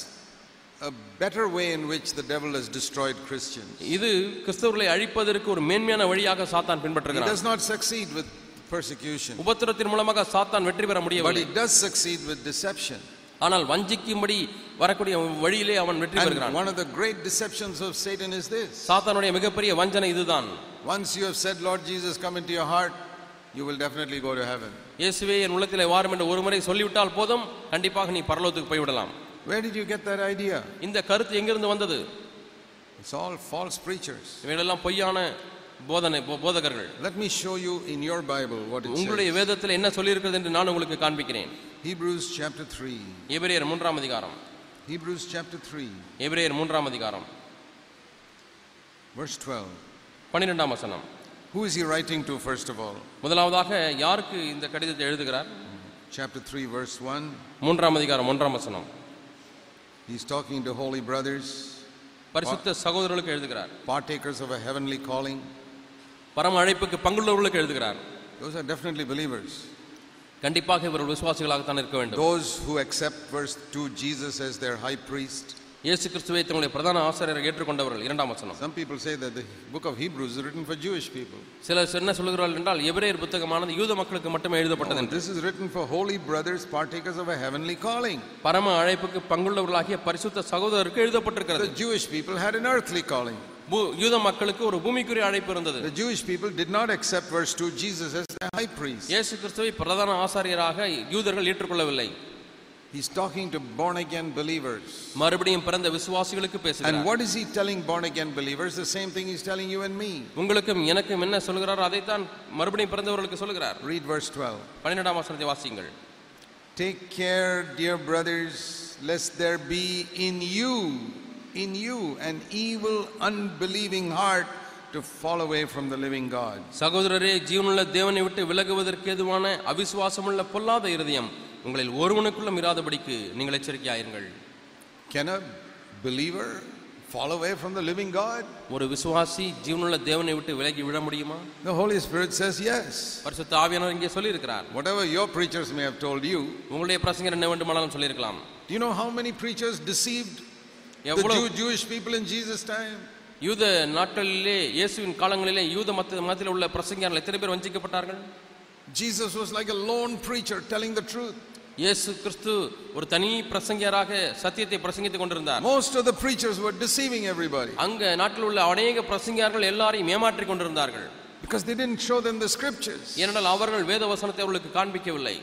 a better way in which the devil has destroyed Christians. இது கிறிஸ்தவர்களை அழிப்பதற்கு ஒரு மேன்மையான வழியாக சாத்தான் He பின்பற்றுகிறான் does not succeed with persecution, உபத்திரத்தின் மூலமாக சாத்தான் வெற்றி பெற but முடியவில்லை he does succeed with deception. ஆனால் வஞ்சிக்கும்படி வரக்கூடிய வழியிலே அவன் வெற்றி And பெறுகிறான் one of the great deceptions of Satan is this. சாத்தானுடைய மிகப்பெரிய வஞ்சனை இதுதான் Once you have said, Lord Jesus, come into your heart, you will definitely go to heaven. இயேசுவே என் உள்ளத்திலே வாரும் என்று ஒரு முறை சொல்லிவிட்டால் போதும் கண்டிப்பாக நீ பரலோகத்துக்கு போய்விடலாம் Where did you get that idea? இந்த கருத்து எங்கிருந்து வந்தது It's all false preachers. இவைகளெல்லாம் பொய்யான போதனை போ- போதகர்கள் Let me show you in your Bible what it உங்களுடைய says. வேதத்தில் என்ன சொல்லியிருக்கிறது என்று நான் உங்களுக்கு காண்பிக்கிறேன் Hebrews chapter 3. எபிரேயர் மூன்றாம் அதிகாரம் Hebrews chapter 3, எபிரேயர் மூன்றாம் அதிகாரம் verse 12. பன்னிரெண்டாம் வசனம் Who is he writing to, first of all? முதலாவதாக யாருக்கு இந்த கடிதத்தை எழுதுகிறார் Chapter 3, verse 1. மூன்றாம் அதிகாரம் ஒன்றாம் வசனம் He's talking to holy brothers, பரிசுத்த சகோதரர்களுக்கு எழுதுகிறார் partakers of a heavenly calling. பரம அழைப்புக்கு பங்குள்ளவர்களுக்கு எழுதுகிறார் Those are definitely believers. கண்டிப்பாக இவர்கள் விசுவாசிகளாகத்தான் இருக்க வேண்டும் Those who accept, verse 2, Jesus as their high priest. இயேசு கிறிஸ்துவை தங்களுடைய பிரதான ஆசிரியரை ஏற்றுக்கொண்டவர்கள் இரண்டாம் வசனம் Some people say that the book of Hebrews is written for Jewish people. சிலர் என்ன சொல்லுகிறார்கள் என்றால் எபிரேயர் புத்தகமானது யூத மக்களுக்கு மட்டுமே எழுதப்பட்டது என்று this is written for holy brothers, partakers of a heavenly calling. பரம அழைப்புக்கு பங்குள்ளவர்களாகிய பரிசுத்த சகோதரருக்கு எழுதப்பட்டிருக்கிறது The Jewish people had an earthly calling. யூத மக்களுக்கு ஒரு பூமிக்குரிய அழைப்பு இருந்தது The Jewish people did not accept, verse 2, Jesus as their high priest. இயேசு கிறிஸ்துவை பிரதான ஆசாரியராக யூதர்கள் ஏற்றுக்கொள்ளவில்லை He's talking to born again believers. மறுபடியும் பிறந்த விசுவாசிகளுக்கு And பேசுகிறார் what is he telling born again believers? The same thing he's telling you and me. உங்களுக்கும் எனக்கும் என்ன சொல்கிறார் அதைத்தான் மறுபடியும் பிறந்தவர்களுக்கு சொல்கிறார் Read verse 12. பன்னிரெண்டாம் வசனத்தை வாசியுங்கள் Take care, dear brothers, lest there be in you, in you, an evil, unbelieving heart to fall away from the living God. சகோதரரே ஜீவனுள்ள தேவனை விட்டு விலகுவதற்கு ஏதுவான அவிசுவாசமுள்ள பொல்லாத இருதயம் உங்களில் ஒருவனுக்குள்ளும் இராதபடிக்கு நீங்கள் எச்சரிக்கையாயிருங்கள் Can a believer fall away from the living God? ஒரு விசுவாசி ஜீவனுள்ள தேவனை விட்டு விலகி விழ முடியுமா The Holy Spirit says yes. பரிசுத்த ஆவியானவர் இங்கே சொல்லியிருக்கிறார் Whatever your preachers may have told you, உங்களுடைய பிரசங்கர் என்ன வேண்டுமானாலும் சொல்லியிருக்கலாம் do you know how many preachers deceived the எவ்வளவு Jew, Jewish people in Jesus' time? யூத நாட்களிலே இயேசுவின் காலங்களிலே யூத மத்த மத்தியில் உள்ள பிரசங்கியார்கள் எத்தனை பேர் வஞ்சிக்கப்பட்டார்கள் Jesus was like a lone preacher telling the truth. இயேசு கிறிஸ்து ஒரு தனி பிரசங்கியராக சத்தியத்தை பிரசங்கித்துக் கொண்டிருந்தார். Most of the preachers were deceiving everybody. அங்க நாட்டில் உள்ள அநேக பிரசங்கியார்கள் எல்லாரையும் ஏமாற்றிக் கொண்டிருந்தார்கள். Because they didn't show them the scriptures. ஏனென்றால் அவர்கள் வேத வசனத்தை அவர்களுக்கு காண்பிக்கவில்லை.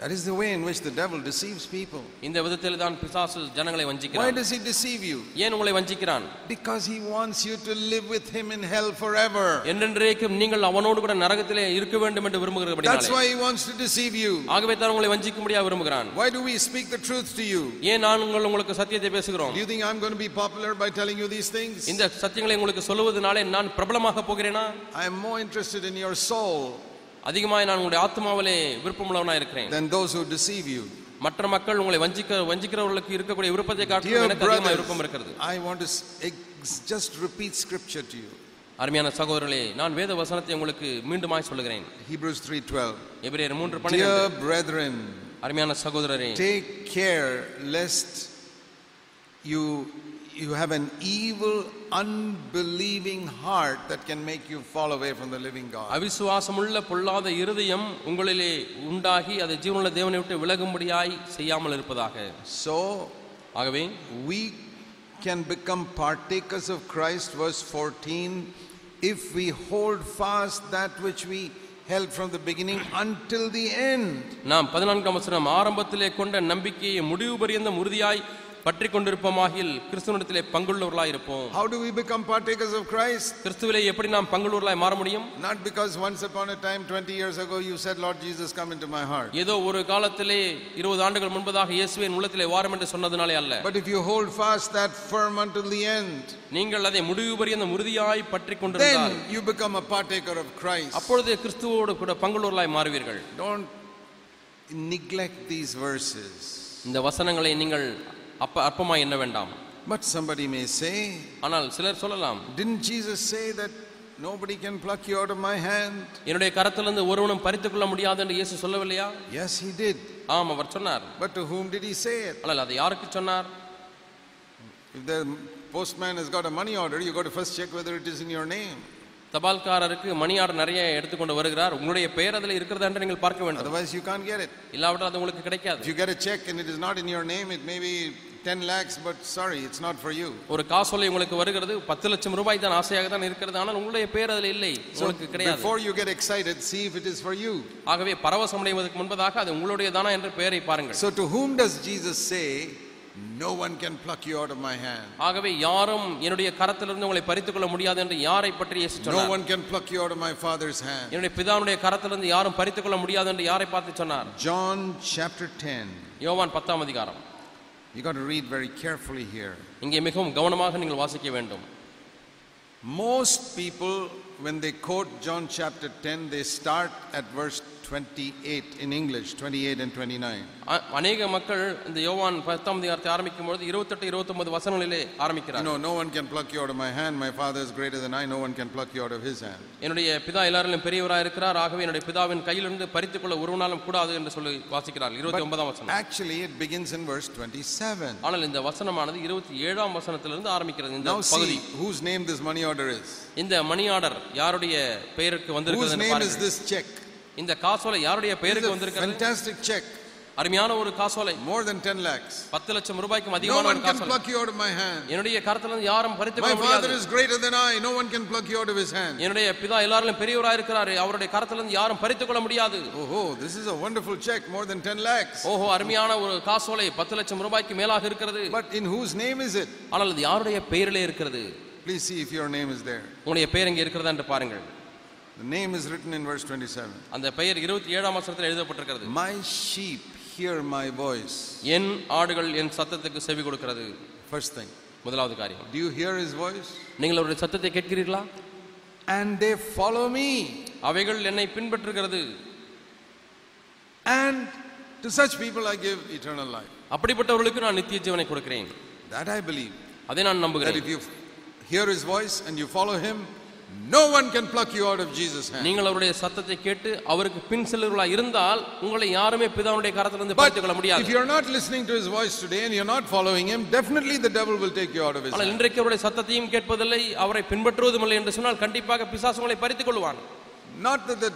That is the way in which the devil deceives people. இந்த விதத்தில் தான் பிசாசு ஜனங்களை Why வஞ்சிக்கிறான் does he deceive you? ஏன் உங்களை வஞ்சிக்கிறான் Because he wants you to live with him in hell forever. என்றென்றைக்கும் நீங்கள் அவனோடு கூட நரகத்திலே இருக்க வேண்டும் என்று That's விரும்புகிறபடினாலே why he wants to deceive you. ஆகவே தான் உங்களை வஞ்சிக்கும்படியாக விரும்புகிறான் Why do we speak the truth to you? ஏன் நான் உங்கள் உங்களுக்கு சத்தியத்தை பேசுகிறோம் Do you think I'm going to be popular by telling you these things? இந்த சத்தியங்களை உங்களுக்கு சொல்லுவதனாலே நான் பிரபலமாக போகிறேனா I am more interested in your soul அதிகமாக நான் உங்களுடைய ஆத்மாவிலே விருப்பமுள்ளவனா இருக்கிறேன் than those who deceive you. மற்ற மக்கள் உங்களை வஞ்சிக்க வஞ்சிக்கிறவர்களுக்கு இருக்கக்கூடிய விருப்பத்தை காட்டிலும் எனக்கு அதிகமாக விருப்பம் இருக்கிறது I want to just repeat scripture to you. அருமையான சகோதரர்களே நான் வேத வசனத்தை உங்களுக்கு மீண்டுமாய் சொல்லுகிறேன் Hebrews 3:12. எபிரேயர் மூன்று Dear பன்னிரண்டு brethren, அருமையான சகோதரரே take care lest you you have an evil unbelieving heart that can make you fall away from the living God. அவிசுவாசமுள்ள பொல்லாத இருதயம் உங்களிலே உண்டாகி அதை ஜீவனுள்ள தேவனை விட்டு விலகும்படியாய் செய்யாமல் இருப்பதாக So ஆகவே we can become partakers of Christ verse 14 if we hold fast that which we held from the beginning until the end. நாம் பதினான்காம் வசனம் ஆரம்பத்திலே கொண்ட நம்பிக்கையை முடிவு பரியந்தம் உறுதியாய் பற்றி கொண்டிருப்போமாகில் கிறிஸ்துவனிடத்திலே பங்குள்ளவர்களாய் இருப்போம் How do we become partakers of Christ? கிறிஸ்துவிலே எப்படி நாம் பங்குள்ளவர்களாய் மாற முடியும் Not because once upon a time 20 years ago you said Lord Jesus come into my heart. ஏதோ ஒரு காலத்திலே இருபது ஆண்டுகள் முன்பதாக இயேசுவின் உள்ளத்திலே வாரம் என்று சொன்னதுனாலே அல்ல But if you hold fast that firm until the end, நீங்கள் அதை முடிவு பரியந்தம் உறுதியாய் பற்றி கொண்டிருந்தால் then you become a partaker of Christ. அப்பொழுது கிறிஸ்துவோடு கூட பங்குள்ளவர்களாய் மாறுவீர்கள் Don't neglect these verses. இந்த வசனங்களை நீங்கள் அப்ப அற்பமாய் எண்ண வேண்டாம் But somebody may say, ஆனால் சிலர் சொல்லலாம் Didn't Jesus say that nobody can pluck you out of my hand? என்னுடைய கரத்திலிருந்து ஒருவனும் பறித்துக் கொள்ள முடியாது என்று இயேசு சொல்லவில்லையா Yes, he did. ஆம் அவர் சொன்னார் But to whom did he say it? ஆனால் அதை யாருக்கு சொன்னார் If the postman has got a money order, you got to first check whether it is in your name. தபால்காரருக்கு மணி ஆர்டர் நிறைய எடுத்துக்கொண்டு வருகிறார் உங்களுடைய பெயர் அதில் இருக்கிறதா என்று நீங்கள் பார்க்க வேண்டும் Otherwise, you can't get it. இல்லாவிட்டால் அது உங்களுக்கு கிடைக்காது If you get a check and it is not in your name, it may be 10 lakhs, but sorry, it's not for you. ஒரு காசோலை உங்களுக்கு வருகிறது பத்து லட்சம் ரூபாய் தான் ஆசையாக தான் இருக்கிறது ஆனால் உங்களுடைய பெயர் அதில் இல்லை So உங்களுக்கு கிடையாது before you get excited, see if it is for you. ஆகவே பரவசம் அடைவதற்கு முன்பதாக அது உங்களுடைய தானா என்று பெயரை பாருங்கள் So to whom does Jesus say, No one can pluck you out of my hand? ஆகவே யாரும் என்னுடைய கரத்திலிருந்து உங்களை பறித்துக் கொள்ள முடியாது என்று யாரை பற்றி இயேசு No சொன்னார் one can pluck you out of my Father's hand. என்னுடைய பிதாவுடைய கரத்திலிருந்து யாரும் பறித்துக் கொள்ள முடியாது என்று யாரை பார்த்து சொன்னார் John chapter 10. யோவான் பத்தாம் அதிகாரம் You got to read very carefully here. இங்கே மிகவும் கவனமாக நீங்கள் வாசிக்க வேண்டும் Most people, when they quote John chapter 10, they start at verse 28 in English, 28 and 29. அ- அநேக மக்கள் இந்த யோவான் பத்தாம் அதிகாரத்தை ஆரம்பிக்கும் பொழுது இருபத்தெட்டு இருபத்தொன்பது வசனங்களிலே You ஆரம்பிக்கிறார் know, no one can pluck you out of my hand. My Father is greater than I. No one can pluck you out of his hand. என்னுடைய பிதா எல்லாரிலும் பெரியவராக இருக்கிறார் ஆகவே என்னுடைய பிதாவின் கையிலிருந்து பறித்துக் கொள்ள ஒருவனாலும் கூடாது என்று சொல்லி வாசிக்கிறார் இருபத்தி ஒன்பதாம் வசனம் Actually, it begins in verse 27. ஆனால் இந்த வசனமானது இருபத்தி ஏழாம் வசனத்திலிருந்து ஆரம்பிக்கிறது இந்த Now பகுதி see whose name this money order is. இந்த மணி ஆர்டர் யாருடைய பெயருக்கு Whose வந்திருக்கிறது என்று name is பாருங்கள். this check? இந்த காசோலை யாருடைய பெயருக்கு வந்திருக்கிறது fantastic check. அருமையான ஒரு காசோலை More than 10 lakhs. பத்து லட்சம் ரூபாய்க்கும் அதிகமான ஒரு காசோலை pluck you out of my hand. என்னுடைய கரத்திலிருந்து யாரும் பறித்துக் My Father முடியாது is greater than I. No one can pluck you out of his hand. என்னுடைய பிதா எல்லாரிலும் பெரியவராக இருக்கிறார் அவருடைய கரத்திலிருந்து யாரும் பறித்துக் கொள்ள முடியாது Oh, this is a wonderful check. More than 10 lakhs. ஓஹோ அருமையான ஒரு காசோலை பத்து லட்சம் ரூபாய்க்கு மேலாக இருக்கிறது But in whose name is it? ஆனால் அது யாருடைய பெயரிலே இருக்கிறது Please see if your name is there. உங்களுடைய பெயர் இங்கே இருக்கிறதா என்று பாருங்கள் The name is written in verse 27. அந்த பெயர் இருபத்தி ஏழாம் வசனத்தில் எழுதப்பட்டிருக்கிறது My sheep hear my voice. என் ஆடுகள் என் சத்தத்துக்கு செவி கொடுக்கிறது First thing. முதலாவது காரியம் Do you hear his voice? நீங்கள் அவருடைய சத்தத்தை கேட்கிறீர்களா And they follow me. அவைகள் என்னை பின்பற்றுகிறது And to such people I give eternal life. அப்படிப்பட்டவர்களுக்கு நான் நித்திய ஜீவனை கொடுக்கிறேன் That I believe. அதை நான் That நம்புகிறேன் if you hear his voice and you follow him, no one can pluck you out of Jesus' hand. நீங்கள் அவருடைய சத்தத்தை கேட்டு அவருக்கு பின் செல்லுகளா இருந்தால் உங்களை யாருமே பிதாவுடைய கரத்திலிருந்து But பறித்துக் கொள்ள if முடியாது you're not listening to his voice today and you're not following him, definitely the devil will take you out of his ஆனால். இன்றைக்கு அவருடைய சத்தத்தையும் கேட்பதில்லை அவரை பின்பற்றுவதும் இல்லை என்று சொன்னால் கண்டிப்பாக பிசாசு உங்களை பறித்துக் கொள்வான் Not that the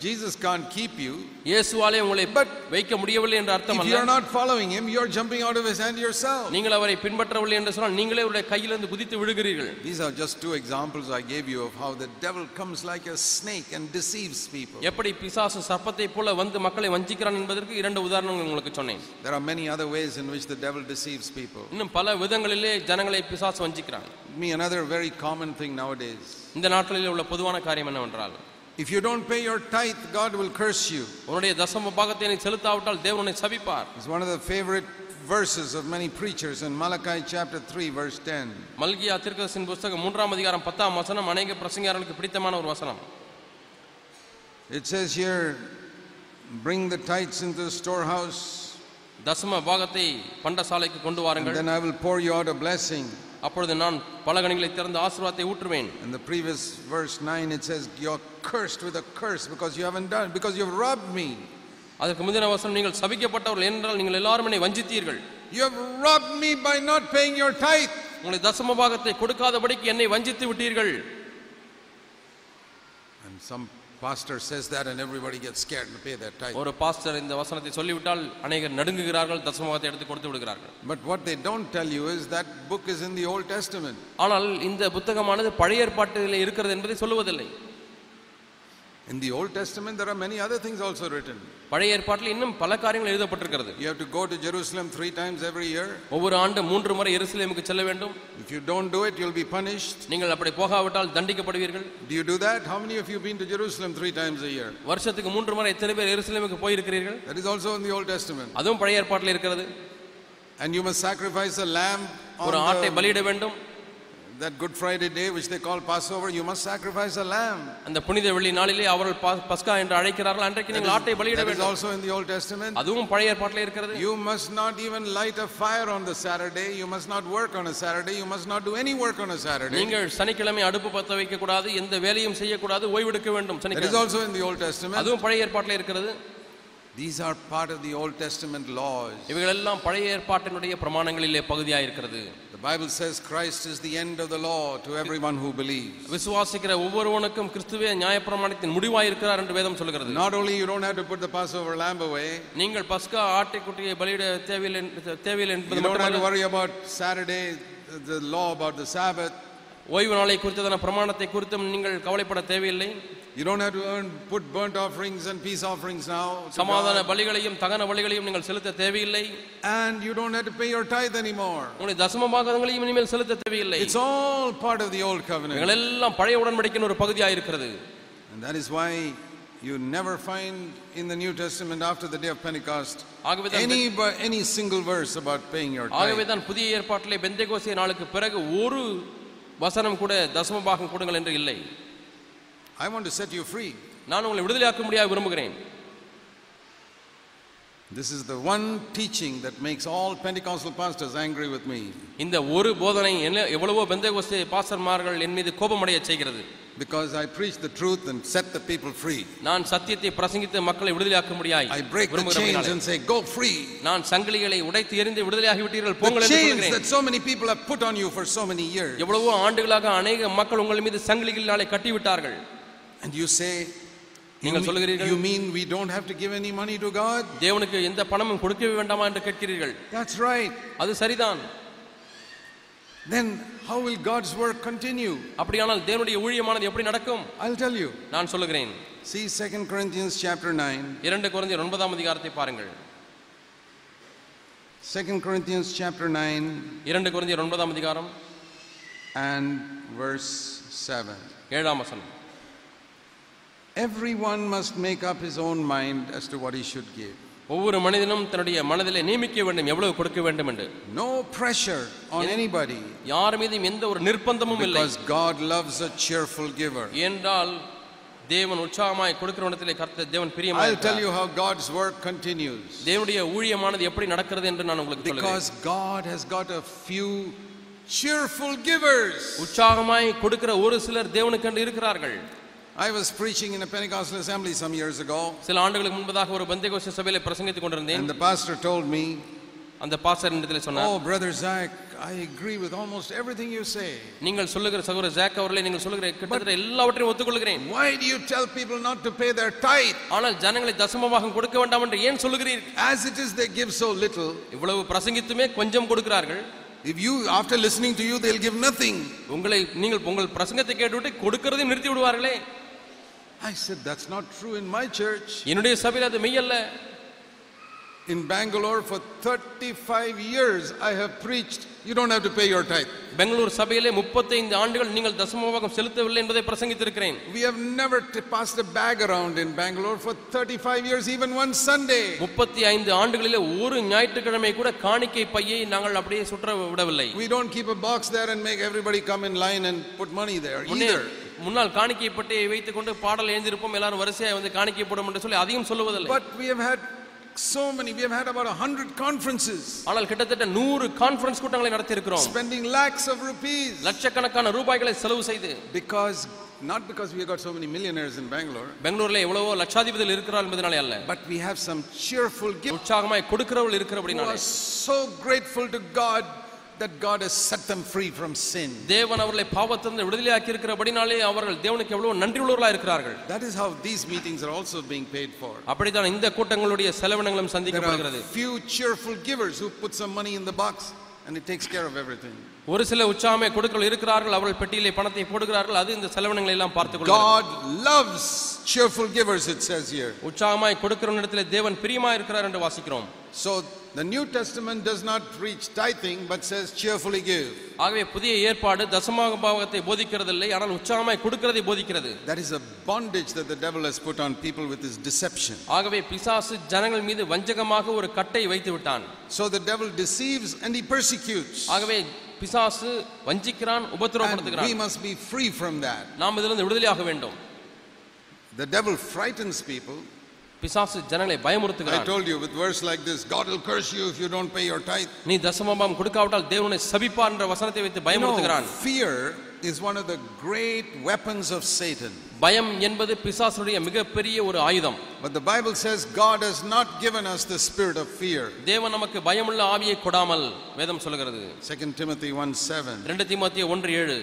Jesus can't keep you. இயேசுவாலே உங்களை But வைக்க முடியவில்லை என்ற அர்த்தம் If அல்ல you're not following him, you're jumping out of his hand yourself. நீங்கள் அவரை பின்பற்றவில்லை என்று சொன்னால் நீங்களே அவருடைய கையிலிருந்து குதித்து விழுகிறீர்கள் These are just two examples I gave you of how the devil comes like a snake and deceives people. எப்படி பிசாசு சர்ப்பத்தை போல வந்து மக்களை வஞ்சிக்கிறான் என்பதற்கு இரண்டு உதாரணங்கள் உங்களுக்கு சொன்னேன் There are many other ways in which the devil deceives people. இன்னும் பல விதங்களிலே ஜனங்களை பிசாசு வஞ்சிக்கிறான் Me, another very common thing nowadays. இந்த நாட்களில் உள்ள பொதுவான காரியம் என்னவென்றால் If you don't pay your tithe, God will curse you. உன்னுடைய தசம பாகத்தை நீ செலுத்தாவிட்டால் தேவன் உன்னை சபிப்பார் It's one of the favorite verses of many preachers in Malachi chapter 3, verse 10. மல்கியா திருக்கதர்சின் புஸ்தகம் மூன்றாம் அதிகாரம் பத்தாம் வசனம் அநேக பிரசங்கியாரர்களுக்கு பிடித்தமான ஒரு வசனம் It says here, Bring the tithes into the storehouse, தசம பாகத்தை பண்டசாலைக்கு கொண்டு and வாருங்கள் then I will pour you out a blessing. அப்பொழுது நான் பலகணிகளை திறந்து ஆசீர்வாதத்தை ஊற்றுவேன் In the previous verse 9, it says, You're cursed with a curse because you haven't done, because you've robbed me. அதற்கு முந்தின வசனம் நீங்கள் சபிக்கப்பட்டவர்கள் என்றால் நீங்கள் எல்லாரும் என்னை வஞ்சித்தீர்கள் You have robbed me by not paying your tithe. உங்களை தசம பாகத்தை கொடுக்காதபடிக்கு என்னை வஞ்சித்து விட்டீர்கள் And some pastor says that, and everybody gets scared to pay their tithe. ஒரு பாஸ்டர் இந்த வசனத்தை சொல்லிவிட்டால் அநேகர் நடுங்குகிறார்கள் தசம பாகத்தை எடுத்து கொடுத்து விடுகிறார்கள் But what they don't tell you is that book is in the Old Testament. ஆனால் இந்த புத்தகமானது பழைய ஏற்பாட்டில் இருக்கிறது என்பதை சொல்லுவதில்லை In the Old Testament, there are many other things also written. பழைய ஏற்பாட்டில் இன்னும் பல காரியங்கள் எழுதப்பட்டிருக்கிறது You have to go to Jerusalem three times every year. ஒவ்வொரு ஆண்டு மூன்று முறை எருசலேமுக்கு செல்ல வேண்டும் If you don't do it, you'll be punished. நீங்கள் அப்படி போகாவிட்டால் தண்டிக்கப்படுவீர்கள் Do you do that? How many of you have been to Jerusalem three times a year? வருஷத்துக்கு மூன்று முறை எத்தனை பேர் எருசலேமுக்கு போயிருக்கிறீர்கள் That is also in the Old Testament. அதுவும் பழைய ஏற்பாட்டில் இருக்கிறது And you must sacrifice a lamb ஒரு ஆட்டை on the, பலியிட வேண்டும் that Good Friday day, which they call Passover. You must sacrifice a lamb. அந்த புனித வெள்ளி நாளிலே அவர்கள் பா- பஸ்கா என்று அழைக்கிறார்கள் அன்றைக்கு That நீங்கள் ஆட்டை is, பலியிட that is வேண்டும் also in the Old Testament. அதுவும் பழைய ஏற்பாட்டில் இருக்கிறது You must not even light a fire on the Saturday. You must not work on a Saturday. You must not do any work on a Saturday. நீங்கள் சனிக்கிழமை அடுப்பு பத்த வைக்க கூடாது எந்த வேலையும் செய்யக்கூடாது ஓய்வெடுக்க வேண்டும் That is சனிக்கிழமை also in the Old Testament. அதுவும் பழைய ஏற்பாட்டில் இருக்கிறது These are part of the Old Testament laws. இவைகளெல்லாம் பழைய ஏற்பாட்டினுடைய பிரமாணங்களிலே பகுதியாக இருக்கிறது The Bible says Christ is the end of the law to everyone who believes. விசுவாசிக்கிற ஒவ்வொருவனுக்கும் கிறிஸ்துவே நியாயப்பிரமாணத்தின் முடிவாய் இருக்கிறார் என்று வேதம் சொல்கிறது Not only you don't have to put the Passover lamb away, நீங்கள் பஸ்கா ஆட்டுக்குட்டியை பலியிட தேவையில்லை என்று- தேவையில்லை you என்பது don't have to மட்டுமல்ல worry about Saturday, the law about the Sabbath. ஓய்வு நாளை குறித்ததான பிரமாணத்தை குறித்தும் நீங்கள் கவலைப்பட தேவையில்லை You don't have to earn, put burnt offerings and peace offerings now. to சமாதான God. பலிகளையும் தகன பலிகளையும் நீங்கள் செலுத்த தேவையில்லை And you don't have to pay your tithe anymore. உங்களுடைய தசம பாகங்களையும் இனிமேல் செலுத்த தேவையில்லை It's all part of the old covenant. இவைகளெல்லாம் பழைய உடன்படிக்கையின் ஒரு பகுதியாக இருக்கிறது And that is why you never find in the New Testament after the day of Pentecost ஆகவே தான் any, bu- any single verse about paying your ஆகவே tithe. தான் புதிய ஏற்பாட்டிலே பெந்தைகோசிய நாளுக்கு பிறகு ஒரு வசனம் கூட தசம பாகம் கொடுங்கள் என்று இல்லை I want to set you free. நான் உங்களை விடுதலையாக்க முடியாது விரும்புகிறேன் This is the one teaching that makes all Pentecostal pastors angry with me இந்த ஒரு போதனை என்ன எவ்வளவோ பெந்தைகோஸ்தே பாஸ்டர்மார்கள் என் மீது கோபமடைய செய்கிறது because I preach the truth and set the people free. நான் சத்தியத்தை பிரசங்கித்து மக்களை விடுதலையாக்க முடியாய் I break the chains விரும்புகிறபடினாலே. and say, Go free. நான் சங்கிலிகளை உடைத்து எறிந்து விடுதலையாகி விட்டீர்கள் The போங்கள் என்று chains சொல்கிறேன் that so many people have put on you for so many years. எவ்வளவோ ஆண்டுகளாக அநேக மக்கள் உங்கள் மீது சங்கிலிகளினாலே கட்டிவிட்டார்கள் And you say, you நீங்கள் mean, சொல்லுகிறீர்கள். you mean we don't have to give any money to God? தேவனுக்கு எந்த பணமும் கொடுக்கவே வேண்டாமா என்று கேட்கிறீர்கள் That's right. அது சரிதான் Then how will God's work continue? அப்படியானால் தேவனுடைய ஊழியமானது எப்படி நடக்கும் I'll tell you. நான் சொல்லுகிறேன் See 2 Corinthians chapter 9. இரண்டு குறைந்த ஒன்பதாம் அதிகாரத்தை பாருங்கள் 2 Corinthians chapter 9 இரண்டு குறைந்த ஒன்பதாம் அதிகாரம் and verse 7. ஏழாம் வசனம் Everyone must make up his own mind as to what he should give. ஒவ்வொரு மனிதனும் தன்னுடைய மனதிலே நியமிக்க வேண்டும் எவ்வளவு கொடுக்க வேண்டும் என்று No pressure on anybody யார் மீதும் எந்த ஒரு நிர்பந்தமும் இல்லை because God loves a cheerful giver. என்றால் தேவன் உற்சாகமாய் கொடுக்கிற இடத்திலே கர்த்த தேவன் பிரியமாய் I'll tell இருக்கிறார். you how God's work continues. தேவனுடைய ஊழியமானது எப்படி நடக்கிறது என்று நான் உங்களுக்கு சொல்லுகிறேன் Because God has got a few cheerful givers. உற்சாகமாய் கொடுக்கிற ஒரு சிலர் தேவனுக்கென்று இருக்கிறார்கள் I was preaching in a Pentecostal assembly some years ago. And the pastor told me, Oh, Brother Zac, I agree with almost everything you say. But why do you tell people not to pay their tithe? As it is, they give so little. If you, after listening to you, they'll give nothing. I said, That's not true in my church. என்னுடைய சபையில் அது மெய்யல்ல In Bangalore, for 35 years, I have preached, you don't have to pay your tithe. Bangalore சபையிலே முப்பத்தைந்து ஆண்டுகள் நீங்கள் தசமபாகம் செலுத்தவில்லை என்பதை பிரசங்கித்திருக்கிறேன் We have never t- passed a bag around in Bangalore for 35 years, even one Sunday. முப்பத்தி ஐந்து ஆண்டுகளிலே ஒரு ஞாயிற்றுக்கிழமை கூட காணிக்கை பையை நாங்கள் அப்படியே சுற்ற விடவில்லை We don't keep a box there and make everybody come in line and put money there முன்னே either. முன்னால் காணிக்கை பட்டியை வைத்துக் கொண்டு பாடல் எழுந்திருப்போம். எல்லாரும் வரிசையாக வந்து காணிக்கை போடும் என்று சொல்லி அதையும் சொல்லுவதில்லை. But we have had so many, we have had about a hundred conferences, ஆனால் கிட்டத்தட்ட நூறு கான்ஃபரன்ஸ் கூட்டங்களை நடத்தியிருக்கிறோம். Spending lakhs of rupees. லட்சக்கணக்கான ரூபாய்களை செலவு செய்து. Because, not because we have got so many millionaires in Bangalore, பெங்களூர்ல எவ்வளவோ லட்சாதிபதிகள் இருக்கிறார் என்பதனாலே அல்ல. But we have some cheerful gifts. உற்சாகமாய் கொடுக்கிறவள் who இருக்கிறபடினாலே are so grateful to God that God has set them free from sin. தேவன் அவர்களை பாவத்திலிருந்து விடுதலையாக்கி இருக்கிறபடினாலே அவர்கள் தேவனுக்கு எவ்வளவு நன்றி உள்ளவர்களாக இருக்கிறார்கள் That is how these meetings are also being paid for. அப்படித்தான் இந்த கூட்டங்களுடைய செலவினங்களும் There சந்திக்கப்படுகிறது are few cheerful givers who put some money in the box and it takes care of everything. ஒரு சில உற்சாகமே கொடுக்கல் இருக்கிறார்கள் அவர்கள் பெட்டியிலே பணத்தை போடுகிறார்கள் அது இந்த செலவினங்களை எல்லாம் பார்த்துக் கொள்கிறது God loves cheerful givers, it says here. உற்சாகமாய் கொடுக்கிற இடத்துல தேவன் பிரியமா இருக்கிறார் என்று வாசிக்கிறோம் So the New Testament does not preach tithing but says cheerfully give. ஆகவே புதிய ஏற்பாடு தசமாக பாவத்தை போதிக்கிறதில்லை ஆனால் உற்சாகமாய் கொடுக்கிறதை போதிக்கிறது That is a bondage that the devil has put on people with his deception. ஆகவே பிசாசு ஜனங்கள் மீது வஞ்சகமாக ஒரு கட்டை வைத்து விட்டான் So the devil deceives and he persecutes. ஆகவே பிசாசு வஞ்சிக்கிறான் And we உபத்திரவப்படுத்துகிறான் must be free from that. நாம் இதிலிருந்து விடுதலையாக வேண்டும் The devil frightens people. பிசாசு ஜனங்களை I பயமுறுத்துகிறான் told you with verse like this God will curse you if you don't pay your tithe. நீ தசமபாம் கொடுக்காவிட்டால் தேவனை சபிப்பார் என்ற வசனத்தை வைத்து You know, பயமுறுத்துகிறான் fear is one of the great weapons of Satan. பயம் என்பது பிசாசுடைய மிகப்பெரிய ஒரு ஆயுதம் But the Bible says God has not given us the spirit of fear. தேவன் நமக்கு பயமுள்ள ஆவியை கொடாமல் வேதம் சொல்லுகிறது 2 Timothy 1 7. ரெண்டு தீமோத்தேயு ஒன்று ஏழு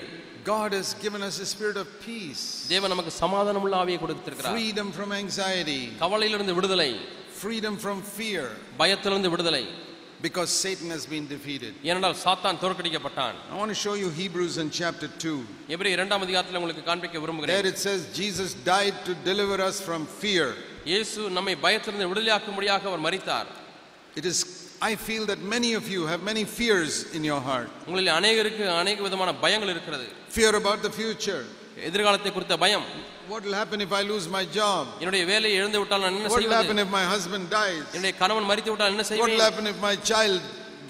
God has given us a spirit of peace, தேவன் நமக்கு சமாதானமுள்ள ஆவியை கொடுத்திருக்கிறார் freedom from anxiety, கவலையிலிருந்து விடுதலை freedom from fear, பயத்திலிருந்து விடுதலை because Satan has been defeated. ஏனென்றால் சாத்தான் தோற்கடிக்கப்பட்டான் I want to show you Hebrews in chapter 2. எபிரே இரண்டாம் அதிகாரத்தில் உங்களுக்கு காண்பிக்க There விரும்புகிறேன் it says Jesus died to deliver us from fear. இயேசு நம்மை பயத்திலிருந்து விடுதலையாக்கும்படியாக அவர் மரித்தார் It is, I feel that many of you have many fears in your heart. உங்களில் அநேகருக்கு அநேக விதமான பயங்கள் இருக்கிறது Fear about the future. எதிர்காலத்தை குறித்த பயம் What will happen if I lose my job? என்னுடைய வேலையை இழந்து விட்டால் நான் என்ன What will happen செய்வது if my husband dies? என்னுடைய கணவன் மரித்து விட்டால் என்ன What will செய்வேன் happen if my child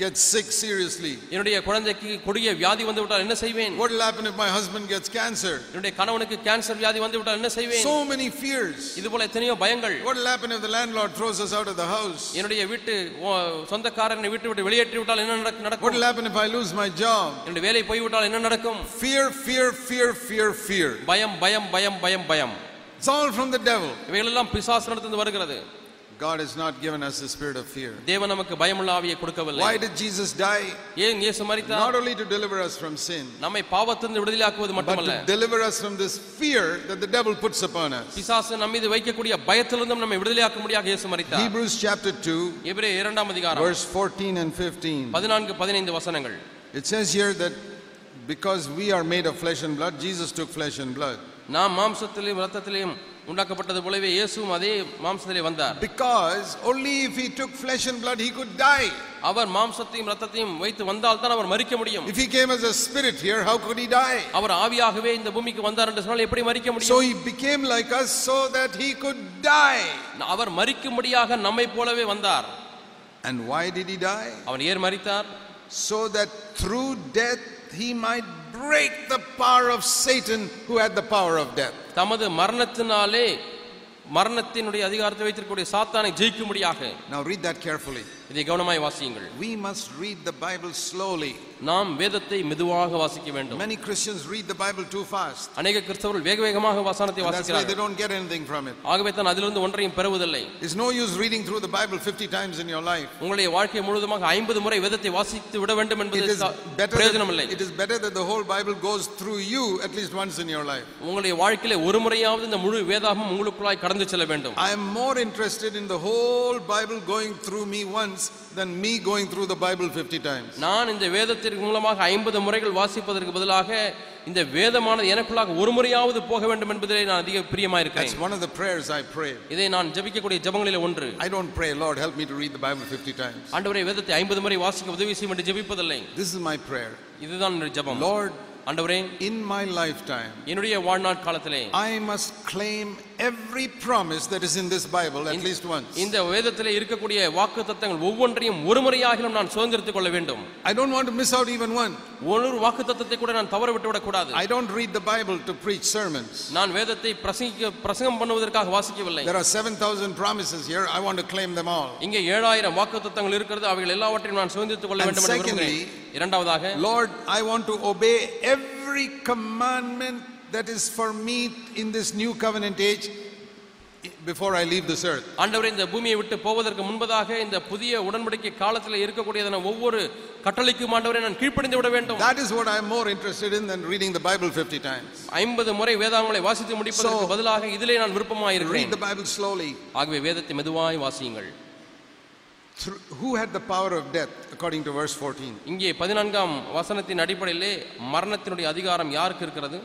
gets sick seriously? என்னுடைய குழந்தைக்கு கொடிய வியாதி வந்து விட்டால் என்ன செய்வேன் What will happen if my husband gets cancer? என்னுடைய கணவனுக்கு கேன்சர் வியாதி வந்து விட்டால் என்ன செய்வேன் So many fears. இது போல எத்தனையோ பயங்கள் What will happen if the landlord throws us out of the house? என்னுடைய வீட்டு ஓ, சொந்தக்காரனை வீட்டு விட்டு வெளியேற்றி விட்டால் என்ன நடக்க- What நடக்கும் will happen if I lose my job? என்னுடைய வேலை போய்விட்டால் என்ன நடக்கும் Fear, fear, fear, fear, fear. பயம் பயம் பயம் பயம் பயம் It's all from the devil. இவைகளெல்லாம் பிசாசு நடந்து வருகிறது God has not given us the spirit of fear. தேவன் நமக்கு பயமுள்ள ஆவியை கொடுக்கவில்லை Why did Jesus die? ஏன் இயேசு மரித்தார் Not only to deliver us from sin, நம்மை பாவத்திலிருந்து விடுதலையாக்குவது but மட்டுமல்ல to deliver us from this fear that the devil puts upon us. பிசாசு நம் மீது வைக்கக்கூடிய பயத்திலிருந்தும் நம்மை விடுதலையாக்க முடியாக இயேசு மரித்தார் Hebrews chapter 2, எபிரே இரண்டாம் அதிகாரம் verse 14 and 15. பதினான்கு பதினைந்து வசனங்கள் It says here that because we are made of flesh and blood, Jesus took flesh and blood. நாம் மாம்சத்திலையும் இரத்தத்திலையும் உண்டாக்கப்பட்டது போலவே இயேசுவும் அதே மாம்சத்திலே வந்தார் Because only if he took flesh and blood, he could die. அவர் மாம்சத்தையும் இரத்தத்தையும் வைத்து வந்தால் தான் அவர் மரிக்க முடியும் If he came as a spirit here, how could he die? அவர் ஆவியாகவே இந்த பூமிக்கு வந்தார் என்று சொன்னால் எப்படி மரிக்க So முடியும் he became like us so that he could die. அவர் மரிக்கும்படியாக நம்மை போலவே வந்தார் And why did he die? அவர் ஏன் மரித்தார் So that through death he might break the power of Satan who had the power of death. தமது மரணத்தினாலே மரணத்தினுடைய அதிகாரத்தை வைத்திருக்கக்கூடிய சாத்தானை ஜெயிக்கும்படியாக Now read that carefully. இதை கவனமாய் வாசியுங்கள் We must read the Bible slowly. நாம் வேதத்தை மெதுவாக வாசிக்க வேண்டும் Many Christians read the Bible too fast. அநேக கிறிஸ்தவர்கள் வேக வேகமாக வசனத்தை That's why they வாசிக்கிறார்கள் don't get anything from it. ஆகவே தான் அதிலிருந்து ஒன்றையும் பெறுவதில்லை It's no use reading through the Bible 50 times in your life. உங்களுடைய வாழ்க்கை முழுவதுமாக ஐம்பது முறை வேதத்தை வாசித்து விட வேண்டும் It என்பது is ச- better பிரயோஜனம் இல்லை that, it is better that the whole Bible goes through you at least once in your life. உங்களுடைய வாழ்க்கையில ஒரு முறையாவது இந்த முழு வேதாகமும் உங்களுக்குள்ளாய் கடந்து செல்ல வேண்டும் I am more interested in the whole Bible going through me once than me going through the Bible 50 times. நான் இந்த வேதத்திற்கு மூலமாக ஐம்பது முறைகள் வாசிப்பதற்கு பதிலாக இந்த வேதமானது எனக்குள்ளாக ஒரு முறையாவது போக வேண்டும் என்பதிலே நான் அதிக பிரியமா That's இருக்கிறேன் one of the prayers I pray. இதை நான் ஜெபிக்கக்கூடிய ஜெபங்களில் ஒன்று I don't pray, Lord, help me to read the Bible 50 times. ஆண்டவரே வேதத்தை ஐம்பது முறை வாசிக்க உதவி செய்யும் என்று ஜெபிப்பதில்லை This is my prayer. இதுதான் என்னுடைய ஜெபம் Lord, ஆண்டவரே in my lifetime, என்னுடைய வாழ்நாள் காலத்திலே I must claim every promise that is in this Bible at least once. இந்த வேதத்திலே இருக்கக்கூடிய வாக்கு தத்தங்கள் ஒவ்வொன்றையும் ஒரு முறையாகிலும் நான் சுதந்திரத்துக் கொள்ள வேண்டும் I don't want to miss out even one. ஒரு வாக்கு தத்தத்தை கூட நான் தவற விட்டு விடக்கூடாது I don't read the Bible to preach sermons. நான் வேதத்தை பிரசங்கிக்க பிரசங்கம் பண்ணுவதற்காக வாசிக்கவில்லை There are 7,000 promises here. I want to claim them all. இங்கே ஏழாயிரம் வாக்கு தத்தங்கள் இருக்கிறது அவைகள் எல்லாவற்றையும் நான் சுதந்திரத்துக் கொள்ள And வேண்டும் என்று secondly, விரும்புகிறேன் இரண்டாவதாக Lord, I want to obey every commandment that is for me in this new covenant age before I leave this earth. ஆண்டவரே இந்த பூமியை விட்டு போவதற்கு முன்பதாக இந்த புதிய உடன்படிக்கை காலத்தில் இருக்கக்கூடியதான ஒவ்வொரு கட்டளைக்கும் ஆண்டவரே நான் கீழ்ப்படிந்து விட வேண்டும் That is what I'm more interested in than reading the Bible 50 times. ஐம்பது முறை வேதாங்களை வாசித்து முடிப்பதற்கு So- பதிலாக இதிலே நான் விருப்பமாக Read இருக்கிறேன் the Bible slowly. ஆகவே வேதத்தை மெதுவாய் வாசியுங்கள் Through- Who had the power of death, according to verse 14? இங்கே பதினான்காம் வசனத்தின் அடிப்படையிலே மரணத்தினுடைய அதிகாரம் யாருக்கு இருக்கிறது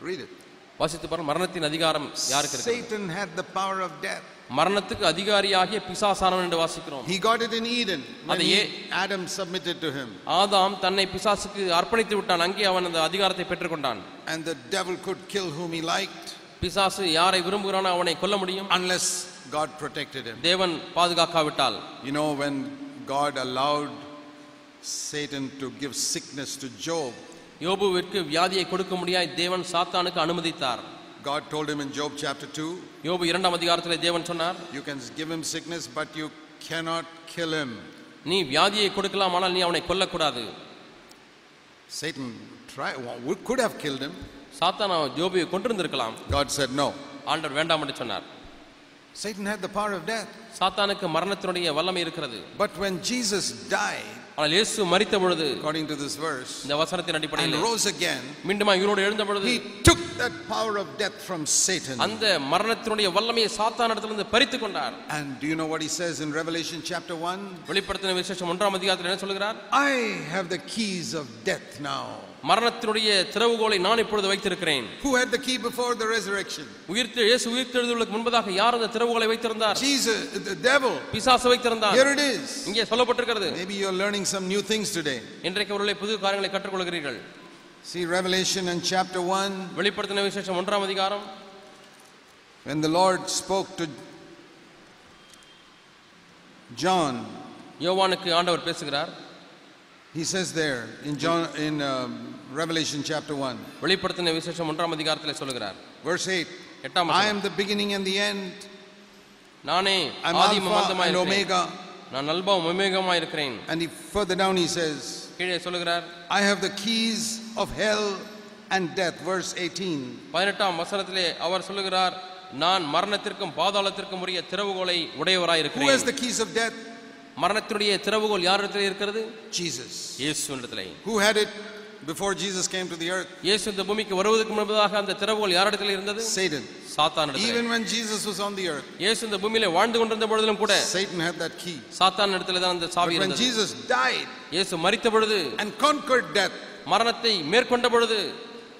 Read it. வாசித்து பாருங்க மரணத்தின் அதிகாரம் யாருக்கு இருக்கிறது Satan had the power of death. மரணத்துக்கு அதிகாரியாகிய பிசாசானவன் என்று வாசிக்கிறோம் He got it in Eden அது Adam submitted to him. ஆதாம் தன்னை பிசாசுக்கு அர்ப்பணித்து விட்டான் அங்கே அவன் அந்த அதிகாரத்தை பெற்றுக்கொண்டான் And the devil could kill whom he liked பிசாசு யாரை விரும்புகிறானோ அவனை கொல்ல முடியும் unless God protected him. தேவன் பாதுகாக்காவிட்டால் You know, when God allowed Satan to give sickness to Job, யோபுவிற்கு வியாதியை கொடுக்க முடியாய் தேவன் சாத்தானுக்கு அனுமதித்தார் God told him in Job chapter 2, யோபு இரண்டாம் அதிகாரத்திலே தேவன் சொன்னார் You can give him sickness, but you cannot kill him. நீ வியாதியை கொடுக்கலாம் ஆனால் நீ அவனை கொல்லக்கூடாது Satan try, well, could have killed him. சாத்தான் அவன் யோபுவை கொண்டிருந்திருக்கலாம் God said no. ஆண்டவர் வேண்டாம் என்று சொன்னார் Satan had the power of death. சாத்தானுக்கு மரணத்தினுடைய வல்லமை இருக்கிறது But when Jesus died, ஆனால் இயேசு மரித்த பொழுது according to this verse, இந்த வசனத்தின் and அடிப்படையில் rose again, மீண்டுமா இவரோடு எழுந்த பொழுது he took that power of death from Satan. அந்த மரணத்தினுடைய வல்லமையை சாத்தான் இடத்திலிருந்து பறித்து கொண்டார் And do you know what he says in Revelation chapter 1? வெளிப்படுத்தின விசேஷம் ஒன்றாம் அதிகாரத்தில் என்ன சொல்கிறார் I have the keys of death now. மரணத்தினுடைய திறவுகோலை நான் இப்பொழுது வைத்திருக்கிறேன். Who had the key before the resurrection? உயிர்த்து இயேசு உயிர்த்தெழுதலுக்கு முன்பதாக யார் அந்த திறவுகோலை வைத்திருந்தார்? Jesus, the devil. பிசாசு வைத்திருந்தார். Here it is. இங்கே சொல்லப்பட்டிருக்கிறது. Maybe you're learning some new things today. இன்றைக்கு அவர்களை புது காரியங்களை கற்றுக்கொள்கிறீர்கள். See Revelation and chapter 1, வெளிப்படுத்தின விசேஷம் ஒன்றாம் அதிகாரம். When the Lord spoke to John, யோவானுக்கு ஆண்டவர் பேசுகிறார். he says there in John in um, Revelation chapter 1, வெளிப்படுத்தின விசேஷம் ஒன்றாம் அதிகாரத்தில் சொல்லுகிறார் verse 8, எட்டாம் I வசனம். am the beginning and the end. நானே I'm ஆதியும் Alpha அந்தமாய் and இருக்கிறேன் Omega. நான் அல்பாவும் ஒமேகமாய் இருக்கிறேன் And he, further down he says, கீழே சொல்லுகிறார் I have the keys of hell and death. Verse 18. பதினெட்டாம் வசனத்திலே அவர் சொல்லுகிறார் நான் மரணத்திற்கும் பாதாளத்திற்கும் உரிய திறவுகோலை உடையவராய் Who has இருக்கிறேன் the keys of death? மரணத்தினுடைய திறவுகோல் யாரிடத்தில் இருக்கிறது Jesus. இயேசு இடத்திலே Who had it before Jesus came to the earth? இயேசு இந்த பூமிக்கு வருவதற்கு முன்பதாக அந்த திறவுகோல் யாரிடத்தில் இருந்தது Satan. சாத்தான் Even when Jesus was on the earth, இயேசு இந்த பூமியிலே வாழ்ந்து கொண்டிருந்த பொழுதிலும் கூட Satan had that key. சாத்தான் இடத்துல தான் அந்த சாவி when இருந்தது Jesus died இயேசு மரித்த பொழுது and conquered death, மரணத்தை மேற்கொண்ட பொழுது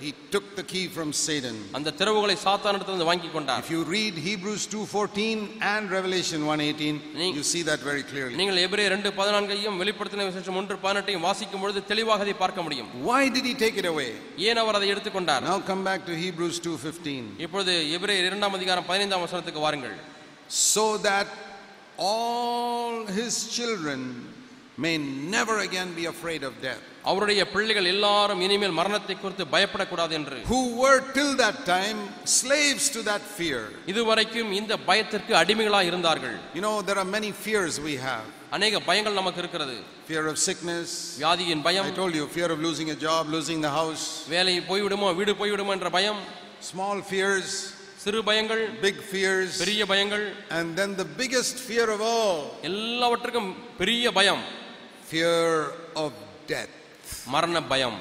he took the key from Satan. அந்த திறவுகளை சாத்தான் இடத்திலிருந்து வாங்கி கொண்டார் If you read Hebrews 2:14 and Revelation 1:18, நீ- you see that very clearly. நீங்கள் எபிரே ரெண்டு பதினான்கையும் வெளிப்படுத்தின விசேஷம் ஒன்று பதினெட்டையும் வாசிக்கும் பொழுது தெளிவாக அதை பார்க்க முடியும் Why did he take it away? ஏன் அவர் அதை எடுத்துக்கொண்டார் Now come back to Hebrews 2:15. இப்பொழுது எபிரே இரண்டாம் அதிகாரம் பதினைந்தாம் வசனத்துக்கு வாருங்கள் So that all his children may never again be afraid of death. அவருடைய பிள்ளைகள் எல்லாரும் இனிமேல் மரணத்தை குறித்து பயப்படக்கூடாது என்று Who were till that time slaves to that fear. இதுவரைக்கும் இந்த பயத்திற்கு அடிமைகளா இருந்தார்கள் You know, there are many fears we have அநேக பயங்கள் நமக்கு இருக்கிறது fear of sickness. வியாதியின் பயம் I told you, fear of losing a job, losing the house, வேலை போய்விடுமோ வீடு போய்விடுமோ என்ற பயம் small fears, சிறு பயங்கள் big fears, பெரிய பயங்கள் and then the biggest fear of all எல்லாவற்றுக்கும் பெரிய பயம் fear of death. மரண பயம்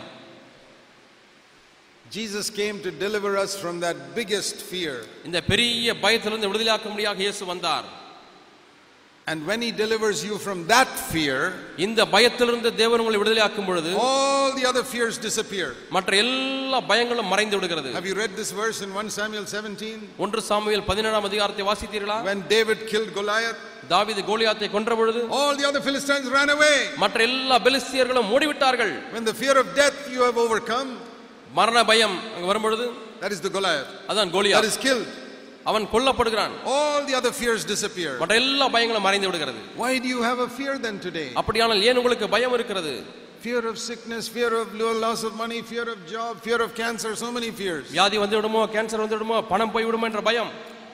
Jesus came to deliver us from that biggest fear. இந்த பெரிய பயத்திலிருந்து விடுதலையாக்கும்படியாக இயேசு வந்தார் And when he delivers you from that fear, இந்த பயத்திலிருந்து தேவன் உங்களை விடுதலையாக்கும் பொழுது all the other fears disappear. மற்ற எல்லா பயங்களும் மறைந்து விடுகிறது Have you read this verse in 1 Samuel 17? ஒன்று சாமுவேல் பதினேழாம் அதிகாரத்தை வாசித்தீர்களா When David killed Goliath, தாவீது கோலியாத்தை கொன்ற பொழுது all the other Philistines ran away. மற்ற எல்லா பெலிஸ்தியர்களும் ஓடிவிட்டார்கள் When the fear of death you have overcome, மரண பயம் அங்க வரும்பொழுது that is the Goliath. அதான் That கோலியாத் is killed. அவன் கொல்லப்படுகிறான் All the other fears disappear. மற்ற எல்லா பயங்களும் மறைந்து விடுகிறது Why do you have a fear then today? அப்படியானால் ஏன் உங்களுக்கு பயம் இருக்கிறது Fear of sickness, fear of loss of money, fear of job, fear of cancer, so many fears. வியாதி வந்து விடுமோ கேன்சர் வந்து விடுமோ பணம் போய் விடுமோ என்ற பயம்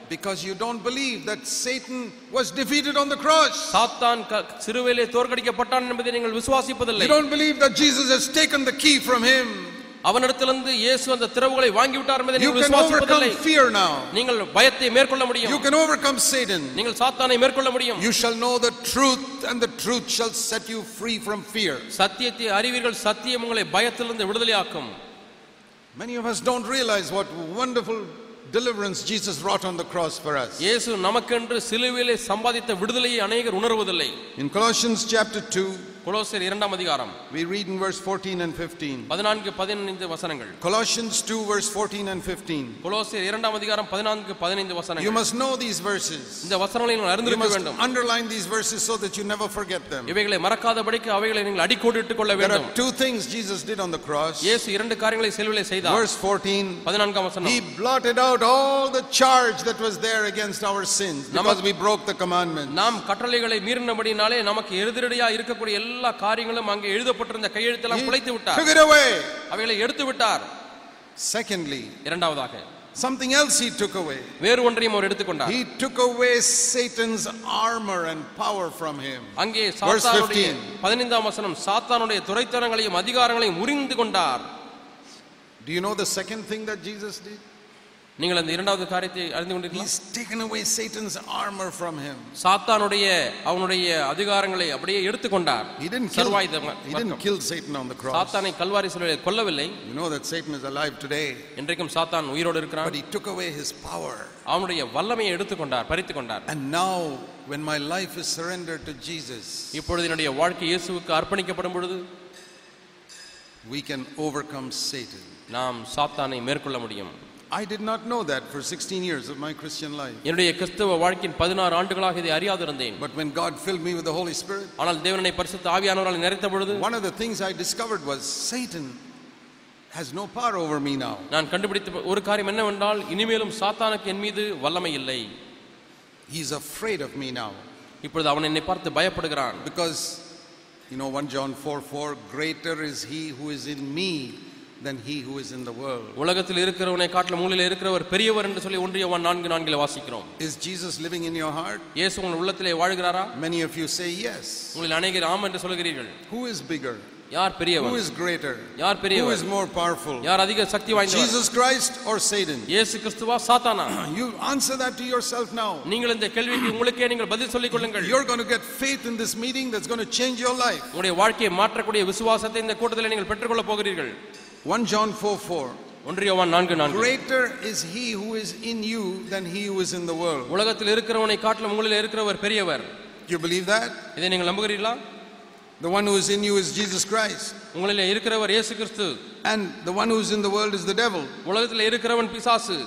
Because you don't believe that Satan was defeated on the cross. சாத்தான் க- சிறுவையிலே தோற்கடிக்கப்பட்டான் என்பதை நீங்கள் விசுவாசிப்பதில்லை You don't believe that Jesus has taken the key from him. அவனிடத்திலிருந்து இயேசு அந்த திறவுகளை வாங்கி விட்டார் என்பதை You நீங்கள் can overcome விசுவாசிப்பதில்லை fear now. நீங்கள் பயத்தை மேற்கொள்ள முடியும் You can overcome Satan. நீங்கள் சாத்தானை மேற்கொள்ள முடியும் You shall know the truth, and the truth shall set you free from fear. சத்தியத்தை அறிவீர்கள் சத்தியம் உங்களை பயத்திலிருந்து விடுதலையாக்கும் Many of us don't realize what wonderful deliverance Jesus wrought on the cross for us. இயேசு நமக்கென்று சிலுவையிலே சம்பாதித்த விடுதலையை அநேகர் உணர்வதில்லை In Colossians chapter 2, கொலோசியர் இரண்டாம் அதிகாரம் we read in verse 14 and 15. பதினான்கு பதினைந்து வசனங்கள் Colossians 2, verse 14 and 15. கொலோசியர் இரண்டாம் அதிகாரம் பதினான்கு பதினைந்து You வசனங்கள் must know these verses. இந்த வசனங்களை நீங்கள் You அறிந்திருக்க must வேண்டும் underline these verses so that you never forget them. இவைகளை மறக்காதபடிக்கு அவைகளை நீங்கள் அடிக்கோடிட்டுக் கொள்ள There வேண்டும் are two things Jesus did on the cross. இயேசு இரண்டு காரியங்களை செல்விலே செய்தார் Verse 14, பதினான்காம் வசனம் He blotted out all the charge that was there against our sins because we broke the commandment. நாம் கட்டளைகளை மீறினபடினாலே நமக்கு எதிரடியா இருக்கக்கூடிய எல்லா காரியங்களும் அங்கே எழுதப்பட்டிருந்த கையெழுத்தெல்லாம் குலைத்து விட்டார். அவைகளை எடுத்து விட்டார் Secondly, இரண்டாவதாக something else He took away. வேறு ஒன்றையும் அவர் எடுத்துக்கொண்டார் He took away Satan's armor and power from him. அங்கே சாத்தானுடைய 15. பதினைந்தாம் வசனம் சாத்தானுடைய துரைத்தனங்களையும் அதிகாரங்களையும் முறிந்து கொண்டார் Do you know the second thing that Jesus did? நீங்கள் அந்த இரண்டாவது காரியத்தை அறிந்து கொண்டிருக்கீங்களா He's taken away Satan's armor from him. சாத்தானுடைய அவனுடைய அதிகாரங்களை அப்படியே எடுத்துக்கொண்டார் He didn't kill, he didn't kill Satan on the cross. சாத்தானை கல்வாரி சிலுவையிலே கொல்லவில்லை You know that Satan is alive today, இன்றைக்கும் சாத்தான் உயிரோடு but இருக்கிறான் he took away his power. அவனுடைய வல்லமையை எடுத்துக்கொண்டார் பறித்து கொண்டார் And now, when my life is surrendered to Jesus, இப்பொழுது என்னுடைய வாழ்க்கை இயேசுவுக்கு அர்ப்பணிக்கப்படும் பொழுது we can overcome Satan. நாம் சாத்தானை மேற்கொள்ள முடியும் I did not know that for 16 years of my Christian life. என்னுடைய கிறிஸ்தவ வாழ்க்கையின் பதினாறு ஆண்டுகளாக இதை அறியாதிருந்தேன் But when God filled me with the Holy Spirit, ஆனால் தேவனை பரிசுத்த ஆவியானவரால் நிறைத்த பொழுது one of the things I discovered was Satan has no power over me now. நான் கண்டுபிடித்த ஒரு காரியம் என்னவென்றால் இனிமேலும் சாத்தானுக்கு என் மீது வல்லமை இல்லை He's afraid of me now. இப்பொழுது அவன் என்னை பார்த்து பயப்படுகிறான் Because, you know, 1 John 4 4, greater is he who is in me than he who is in the world. உலகத்தில் இருக்கிறவனை காட்டில மூலையில் இருக்கிறவர் பெரியவர் என்று சொல்லி ஒன்றியவன் நான்கு நான்கில் வாசிக்கிறோம் Is Jesus living in your heart? இயேசு உங்கள் உள்ளத்திலே வாழ்கிறாரா Many of you say yes. உங்களில் அநேகர் ஆம் என்று சொல்கிறீர்கள் Who is bigger? யார் Who பெரியவர் is greater? யார் Who பெரியவர் is more powerful? யார் அதிக சக்தி வாய்ந்தவர் Jesus Christ or Satan? இயேசு கிறிஸ்துவா சாத்தானா You answer that to yourself now. நீங்கள் இந்த கேள்விக்கு உங்களுக்கே நீங்கள் பதில் சொல்லிக் கொள்ளுங்கள் You're going to get faith in this meeting that's going to change your life. உங்களுடைய வாழ்க்கையை மாற்றக்கூடிய விசுவாசத்தை இந்த கூட்டத்தில் நீங்கள் பெற்றுக்கொள்ளப் போகிறீர்கள் 1 John 4 4. ஒன்றியவான் நான்கு நான்கு Greater is he who is in you than he who is in the world. உலகத்தில் இருக்கிறவனை காட்டிலும் உங்களில் இருக்கிறவர் பெரியவர் Do you believe that? இதை நீங்கள் நம்புகிறீர்களா The one who is in you is Jesus Christ. உங்களில் இருக்கிறவர் இயேசு கிறிஸ்து And the one who is in the world is the devil. உலகத்தில் இருக்கிறவன் பிசாசு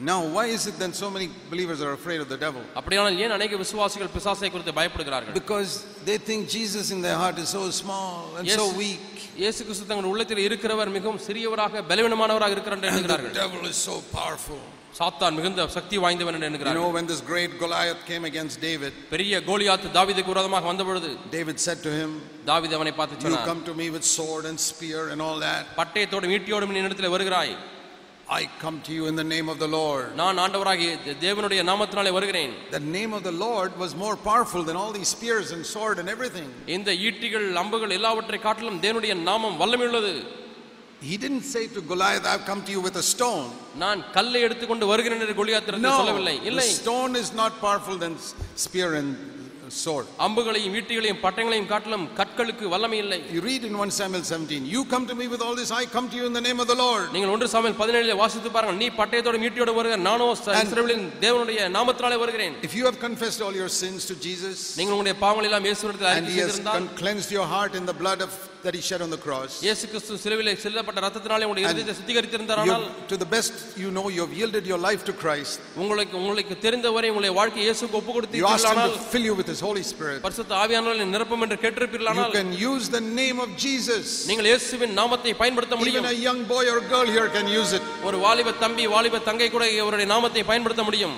Now, why is it then so many believers are afraid of the devil? அப்படியானால் ஏன் அநேக விசுவாசிகள் பிசாசை குறித்து பயப்படுகிறார்கள் Because they think Jesus in their heart is so small and Yes. so weak. இயேசு கிறிஸ்து தங்கள் உள்ளத்தில் இருக்கிறவர் மிகவும் சிறியவராக பலவீனமானவராக இருக்கிறார் என்று And the எண்ணுகிறார்கள் devil is so powerful. சாத்தான் மிகுந்த சக்தி வாய்ந்தவன் என்று You எண்ணுகிறார் know, when this great Goliath came against David, பெரிய கோலியாத்து தாவீதுக்கு விரோதமாக வந்த பொழுது David said to him, தாவீது அவனை பார்த்து You சொன்னார் come to me with sword and spear and all that. பட்டயத்தோடும் ஈட்டியோடும் நீ இடத்துல வருகிறாய் I come to you in the name of the Lord. நான் ஆண்டவராகிய தேவனுடைய நாமத்தினாலே வருகிறேன் The name of the Lord was more powerful than all these spears and sword and everything. இந்த ஈட்டிகள் அம்புகள் எல்லாவற்றை காட்டிலும் தேவனுடைய நாமம் வல்லமையுள்ளது He didn't say to Goliath, I've come to you with a stone. நான் கல்லை எடுத்துக்கொண்டு வருகிறேன் என்று கோலியாத்திரத்தில் No, சொல்லவில்லை the இல்லை stone is not powerful than s- spear and sword. அம்புகளையும் ஈட்டிகளையும் பட்டயங்களையும் காட்டிலும் கற்களுக்கு வல்லமை இல்லை You read in 1 Samuel 17, You come to me with all this, I come to you in the name of the Lord. நீங்கள் ஒன்று சாமியில் பதினேழில் வாசித்து பாருங்கள் நீ பட்டயத்தோடும் ஈட்டியோடு வருகிற நானோ ச- And- இஸ்ரவேலின் தேவனுடைய நாமத்தினாலே வருகிறேன் If you have confessed all your sins to Jesus, நீங்கள் உங்களுடைய பாவங்கள் எல்லாம் இயேசுவிடத்தில் and அறிக்கை He has செய்திருந்தால் con- cleansed your heart in the blood of that He shed on the cross, இயேசு கிறிஸ்து சிலுவிலே செல்லப்பட்ட ரத்தத்தினாலே உங்களுடைய And இருதயத்தை சுத்திகரித்திருந்தாரானால் you- to the best you know, you have yielded your life to Christ. உங்களுக்கு உங்களுக்கு தெரிந்தவரை உங்களுடைய வாழ்க்கை இயேசுக்கு ஒப்பு You asked Him கொடுத்தீர்களானால் to fill you with His Holy Spirit. பரிசுத்த ஆவியானவர்களை நிரப்பும் என்று You கேட்டிருப்பீர்களானால் can use the name of Jesus. நீங்கள் இயேசுவின் நாமத்தை பயன்படுத்த Even முடியும் a young boy or girl here can use it. ஒரு வாலிப தம்பி வாலிப தங்கை கூட அவருடைய நாமத்தை பயன்படுத்த முடியும்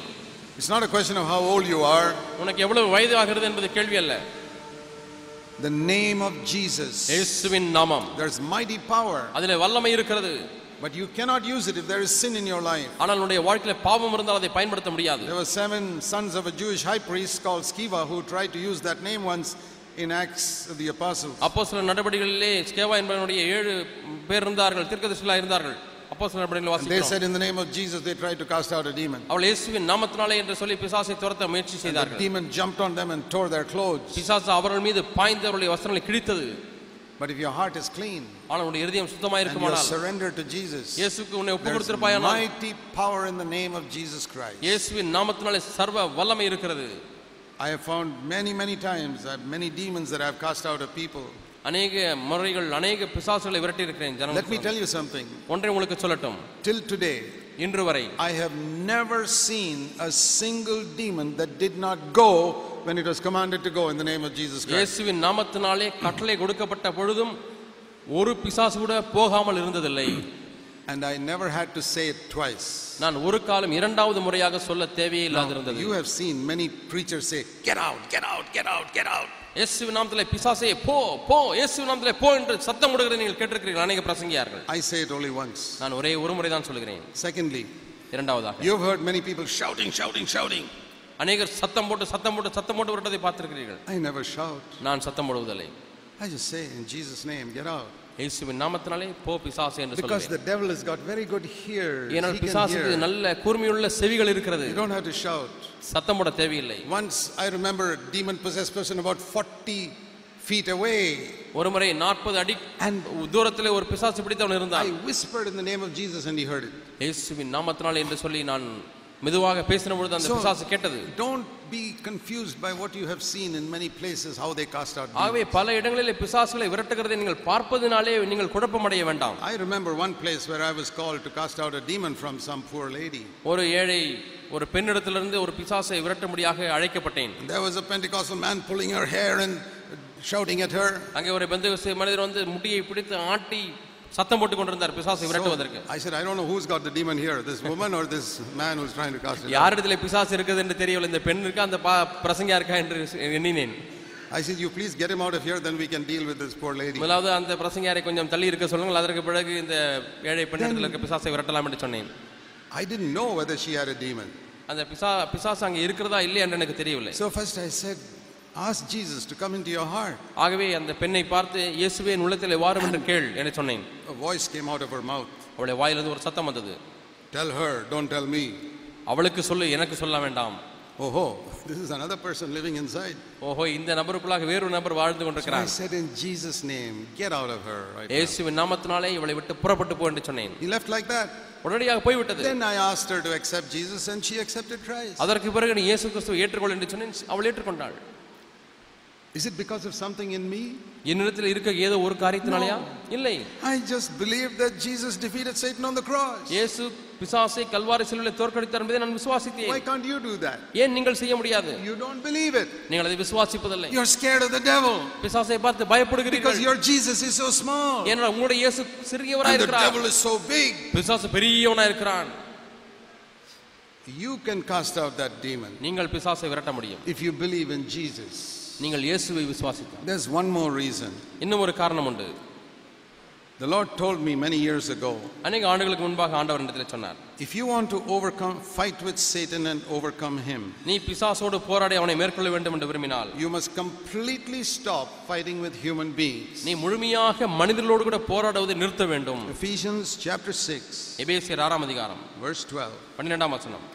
It's not a question of how old you are. உனக்கு எவ்வளவு வயது ஆகிறது என்பது கேள்வி அல்ல The name of Jesus. இயேசுவின் நாமம் There's mighty power, அதிலே வல்லமை இருக்கிறது but you cannot use it if there is sin in your life. ஆனால் உன்னுடைய வாழ்க்கையில பாவம் இருந்தால் அதை பயன்படுத்த முடியாது There were seven sons of a Jewish high priest called Sceva who tried to use that name once in Acts of the Apostles. அப்போ சில நடவடிக்கைகளிலே ஸ்கேவா என்பவனுடைய ஏழு பேர் இருந்தார்கள் தீர்க்கதரிசிகளா இருந்தார்கள் அப்போ சில நடவடிக்கைகள் And they வாசிக்கிறோம் said in the name of Jesus they tried to cast out a demon. அவள் இயேசுவின் நாமத்தினாலே என்று சொல்லி பிசாசை துரத்த முயற்சி The செய்தார்கள் demon jumped on them and tore their clothes. பிசாசு அவர்கள் மீது பாய்ந்து அவருடைய வஸ்திரங்களை கிழித்தது But if your heart is clean ஆனால் உன்னுடைய இருதயம் சுத்தமாக and you are இருக்குமானால் surrendered to Jesus, இயேசுக்கு உன்னை ஒப்பு there's கொடுத்திருப்பாயானால் mighty power in the name of Jesus Christ. இயேசுவின் நாமத்தினாலே சர்வ வல்லமை இருக்கிறது I have found many, many times uh, many demons that I have cast out of people. அநேக முறைகள் அநேக பிசாசுகளை விரட்டி இருக்கிறேன் Let me ஜனம் tell you something. ஒன்றை உங்களுக்கு சொல்லட்டும் Till today, இன்று வரை I have never seen a single demon that did not go when it was commanded to go in the name of Jesus Christ. இயேசுவின் நாமத்தினாலே கட்டளை கொடுக்கப்பட்ட பொழுதும் ஒரு பிசாசு கூட போகாமல் இருந்ததில்லை And I never had to say it twice. நான் ஒரு காலம் இரண்டாவது முறையாக சொல்ல தேவையே இல்லாதிருந்தது You have seen many preachers say, Get out, get out, get out, get out. இயேசுவின் நாமத்திலே பிசாசே போ போ இயேசுவின் நாமத்திலே போ என்று சத்தம் கொடுக்கிறதை நீங்கள் கேட்டிருக்கிறீர்கள் அநேக பிரசங்கியார்கள் I say it only once. நான் ஒரே ஒரு முறை தான் சொல்கிறேன் Secondly, இரண்டாவதாக you've heard many people shouting, shouting, shouting. அநேகர் சத்தம் போட்டு சத்தம் போட்டு சத்தம் போட்டு விட்டதை பார்த்திருக்கிறீர்கள் I never shout. நான் சத்தம் போடுவதில்லை I just say, In Jesus' name, get out. இயேசுவின் நாமத்தினாலே போ பிசாசு என்று Because சொல்லுவேன் the devil has got very good ears. ஏனால் He can பிசாசுக்கு hear. நல்ல கூர்மையுள்ள செவிகள் இருக்கிறது You don't have to shout. சத்தம் போட தேவையில்லை Once I remember a demon possessed person about 40 feet away. ஒரு முறை நாற்பது அடி And தூரத்திலே ஒரு பிசாசு பிடித்தவன் இருந்தான் I whispered in the name of Jesus and he heard it. இயேசுவின் நாமத்தினாலே என்று சொல்லி நான் மெதுவாக பேசின பொழுது அந்த So- பிசாசு கேட்டது Don't be confused by what you have seen in many places, how they cast out demons. ஆகவே பல இடங்களிலே பிசாசுகளை விரட்டுகிறதை நீங்கள் பார்ப்பதினாலே நீங்கள் குழப்பமடைய வேண்டாம் I remember one place where I was called to cast out a demon from some poor lady. ஒரு ஏழை ஒரு பெண்ணிடத்திலிருந்து ஒரு பிசாசை விரட்டும்படியாக அழைக்கப்பட்டேன் And there was a Pentecostal man pulling her hair and shouting at her. அங்கே ஒரு பெந்த மனிதர் வந்து முடியை பிடித்து ஆட்டி சத்தம் போட்டு கொண்டிருந்தார் பிசாசை விரட்டுவதற்கு I said, I don't know who's got the demon here, this woman or this man who's trying to cast it out. யாரிடத்துல பிசாசு இருக்குது என்று தெரியவில்லை இந்த பெண் இருக்கா அந்த பிரசங்கியா இருக்கா என்று எண்ணினேன் I said, you please get him out of here, then we can deal with this poor lady. முதலாவது அந்த பிரசங்கியாரை கொஞ்சம் தள்ளி இருக்க சொல்லுங்கள் அதற்கு பிறகு இந்த ஏழை பெண்ணிடத்தில் இருக்க பிசாசை விரட்டலாம் என்று சொன்னேன் I didn't know whether she had a demon. அந்த பிசா பிசாசு அங்கே இருக்கிறதா இல்லையா என்று எனக்கு தெரியவில்லை So first I said, ask Jesus to come into your heart. ஆகவே அந்த பெண்ணை பார்த்து இயேசுவே என் உள்ளத்திலே வாரும் என்று கேள் என்று சொன்னேன் A voice came out of her mouth. அவளுடைய வாயிலிருந்து ஒரு சத்தம் வந்தது Tell her, don't tell me. அவளுக்கு சொல்லு எனக்கு சொல்ல வேண்டாம் Oh, ho, this is another person living inside. ஓஹோ இந்த நபருக்குள்ளாக வேறொரு நபர் வாழ்ந்து So I கொண்டிருக்கிறார் said, in Jesus' name, get out of her. Right. இயேசுவின் நாமத்தினாலே இவளை விட்டு புறப்பட்டு போ என்று சொன்னேன் He left like that. உடனடியாக போய்விட்டது Then I asked her to accept Jesus and she accepted Christ. அதற்கு பிறகு நீ இயேசு கிறிஸ்துவை ஏற்றுக்கொள் என்று சொன்னேன் அவள் ஏற்றுக்கொண்டாள் Is it because of something in me? என்னிடத்தில் இருக்க ஏதோ ஒரு காரியத்தினாலயா இல்லை I just believed that Jesus defeated Satan on the cross. இயேசு பிசாசை கல்வாரி சிலுவையில் தோற்கடித்தார் என்பதை நான் Why விசுவாசித்தேன் can't you do that? ஏன் நீங்கள் செய்ய முடியாது You don't believe it. நீங்கள் அதை விசுவாசிப்பதில்லை You're scared of the devil பிசாசை பார்த்து because பயப்படுகிறீர்கள் your Jesus is so small ஏன்னா உங்களுடைய இயேசு சிறியவராய் and the இருக்கிறார் devil is so big. பிசாசு பெரியவனா இருக்கிறான் You can cast out that demon நீங்கள் பிசாசை விரட்ட முடியும் if you believe in Jesus. நீங்கள் இயேசுவை விசுவாசித்தால் There's one more reason. இன்னும் ஒரு காரணம் உண்டு The Lord told me many years ago அநேக ஆண்டுகளுக்கு முன்பாக ஆண்டவர் இடத்துல சொன்னார் if you want to overcome, fight with Satan and overcome him, நீ பிசாசோடு போராடி அவனை மேற்கொள்ள வேண்டும் என்று விரும்பினால் you must completely stop fighting with human beings. நீ முழுமையாக மனிதர்களோடு கூட போராடுவதை நிறுத்த வேண்டும் Ephesians chapter 6, எபேசியர் ஆறாம் அதிகாரம் verse 12. பன்னிரெண்டாம் வசனம்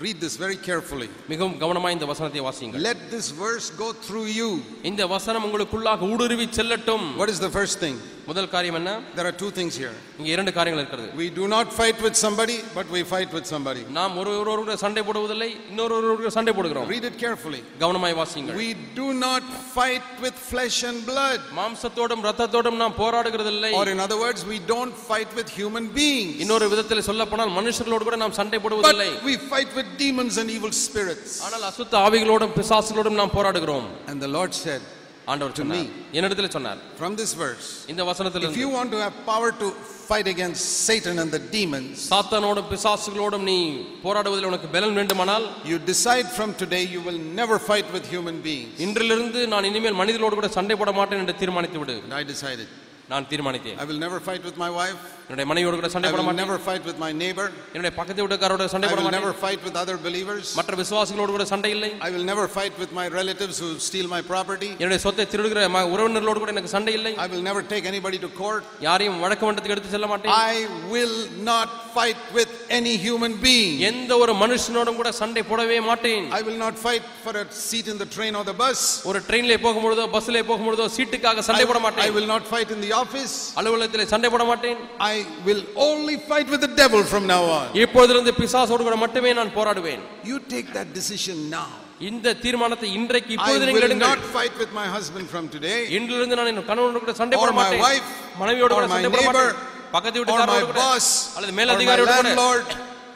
Read this very carefully. மிகவும் கவனமாய் இந்த வசனத்தை வாசியுங்கள் Let this verse go through you. இந்த வசனம் உங்களுக்குள்ளாக ஊடுருவி செல்லட்டும் What is the first thing? முதல் காரியம் என்ன There are two things here. இங்க இரண்டு காரியங்கள் இருக்கிறது We do not fight with somebody, but we fight with somebody. நாம் ஒரு ஒருவரோடு சண்டை போடுவதில்லை இன்னொரு சண்டை போடுகிறோம் Read it carefully. கவனமாய் வாசியுங்கள் We do not fight with flesh and blood. மாம்சத்தோடும் ரத்தத்தோடும் நாம் போராடுகிறதில்லை Or, in other words, we don't fight with human beings. இன்னொரு விதத்தில் சொல்ல போனால் மனுஷர்களோடு கூட நாம் சண்டை But போடுவதில்லை we fight with demons and evil spirits. ஆனால் அசுத்த ஆவிகளோடும் பிசாசுகளோடும் நாம் போராடுகிறோம் And the Lord said, ஆண்டவர் சொன்னார் என்னிடத்தில் சொன்னார் from this verse, இந்த வசனத்தில் if you want to have power to fight against Satan and the demons, சாத்தானோடும் பிசாசுகளோடும் நீ போராடுவதில் உனக்கு பலன் வேண்டுமானால் you decide from today you will never fight with human beings. இன்றிலிருந்து நான் இனிமேல் மனிதர்களோடு கூட சண்டை போட மாட்டேன் என்று தீர்மானித்து விடு And I decided. நான் தீர்மானித்தேன் I will never fight with my wife. என்னுடைய மனைவியோடு கூட சண்டை I போட will மாட்டேன் never fight with my neighbor. என்னுடைய பக்கத்து வீட்டுக்காரோட சண்டை I போட will மாட்டேன் never fight with other believers. மற்ற விசுவாசிகளோடு கூட சண்டை இல்லை I will never fight with my relatives who steal my property. என்னுடைய சொத்தை திருடுகிற ம- உறவினர்களோடு கூட எனக்கு சண்டை இல்லை I will never take anybody to court. யாரையும் வழக்கு மன்றத்துக்கு எடுத்து செல்ல மாட்டேன் I will not fight with any human being. எந்த ஒரு மனுஷனோடும் கூட சண்டை போடவே மாட்டேன் I will not fight for a seat in the train or the bus. ஒரு ட்ரெயின்ல போகும்பொழுதோ பஸ்ல போகும்பொழுதோ சீட்டுக்காக I, சண்டை போட I மாட்டேன் will not fight in the office. அலுவலகத்தில் சண்டை போட மாட்டேன் I will only fight with the devil from now on. இப்பொழுதிலிருந்து பிசாசோடு கூட மட்டுமே நான் போராடுவேன் You take that decision now. இந்த தீர்மானத்தை இன்றைக்கு I இப்பொழுது நீங்கள் will எடுங்கள் not fight with my husband from today. இன்றிலிருந்து நான் என் கணவனோடு கூட சண்டை Or போட my மாட்டேன் wife, மனைவியோடு or கூட my சண்டை போட neighbor, மாட்டேன் பக்கத்து Or my வீட்டுக்காரோடு கூட boss. அல்லது Or my மேலதிகாரியோடு கூட landlord.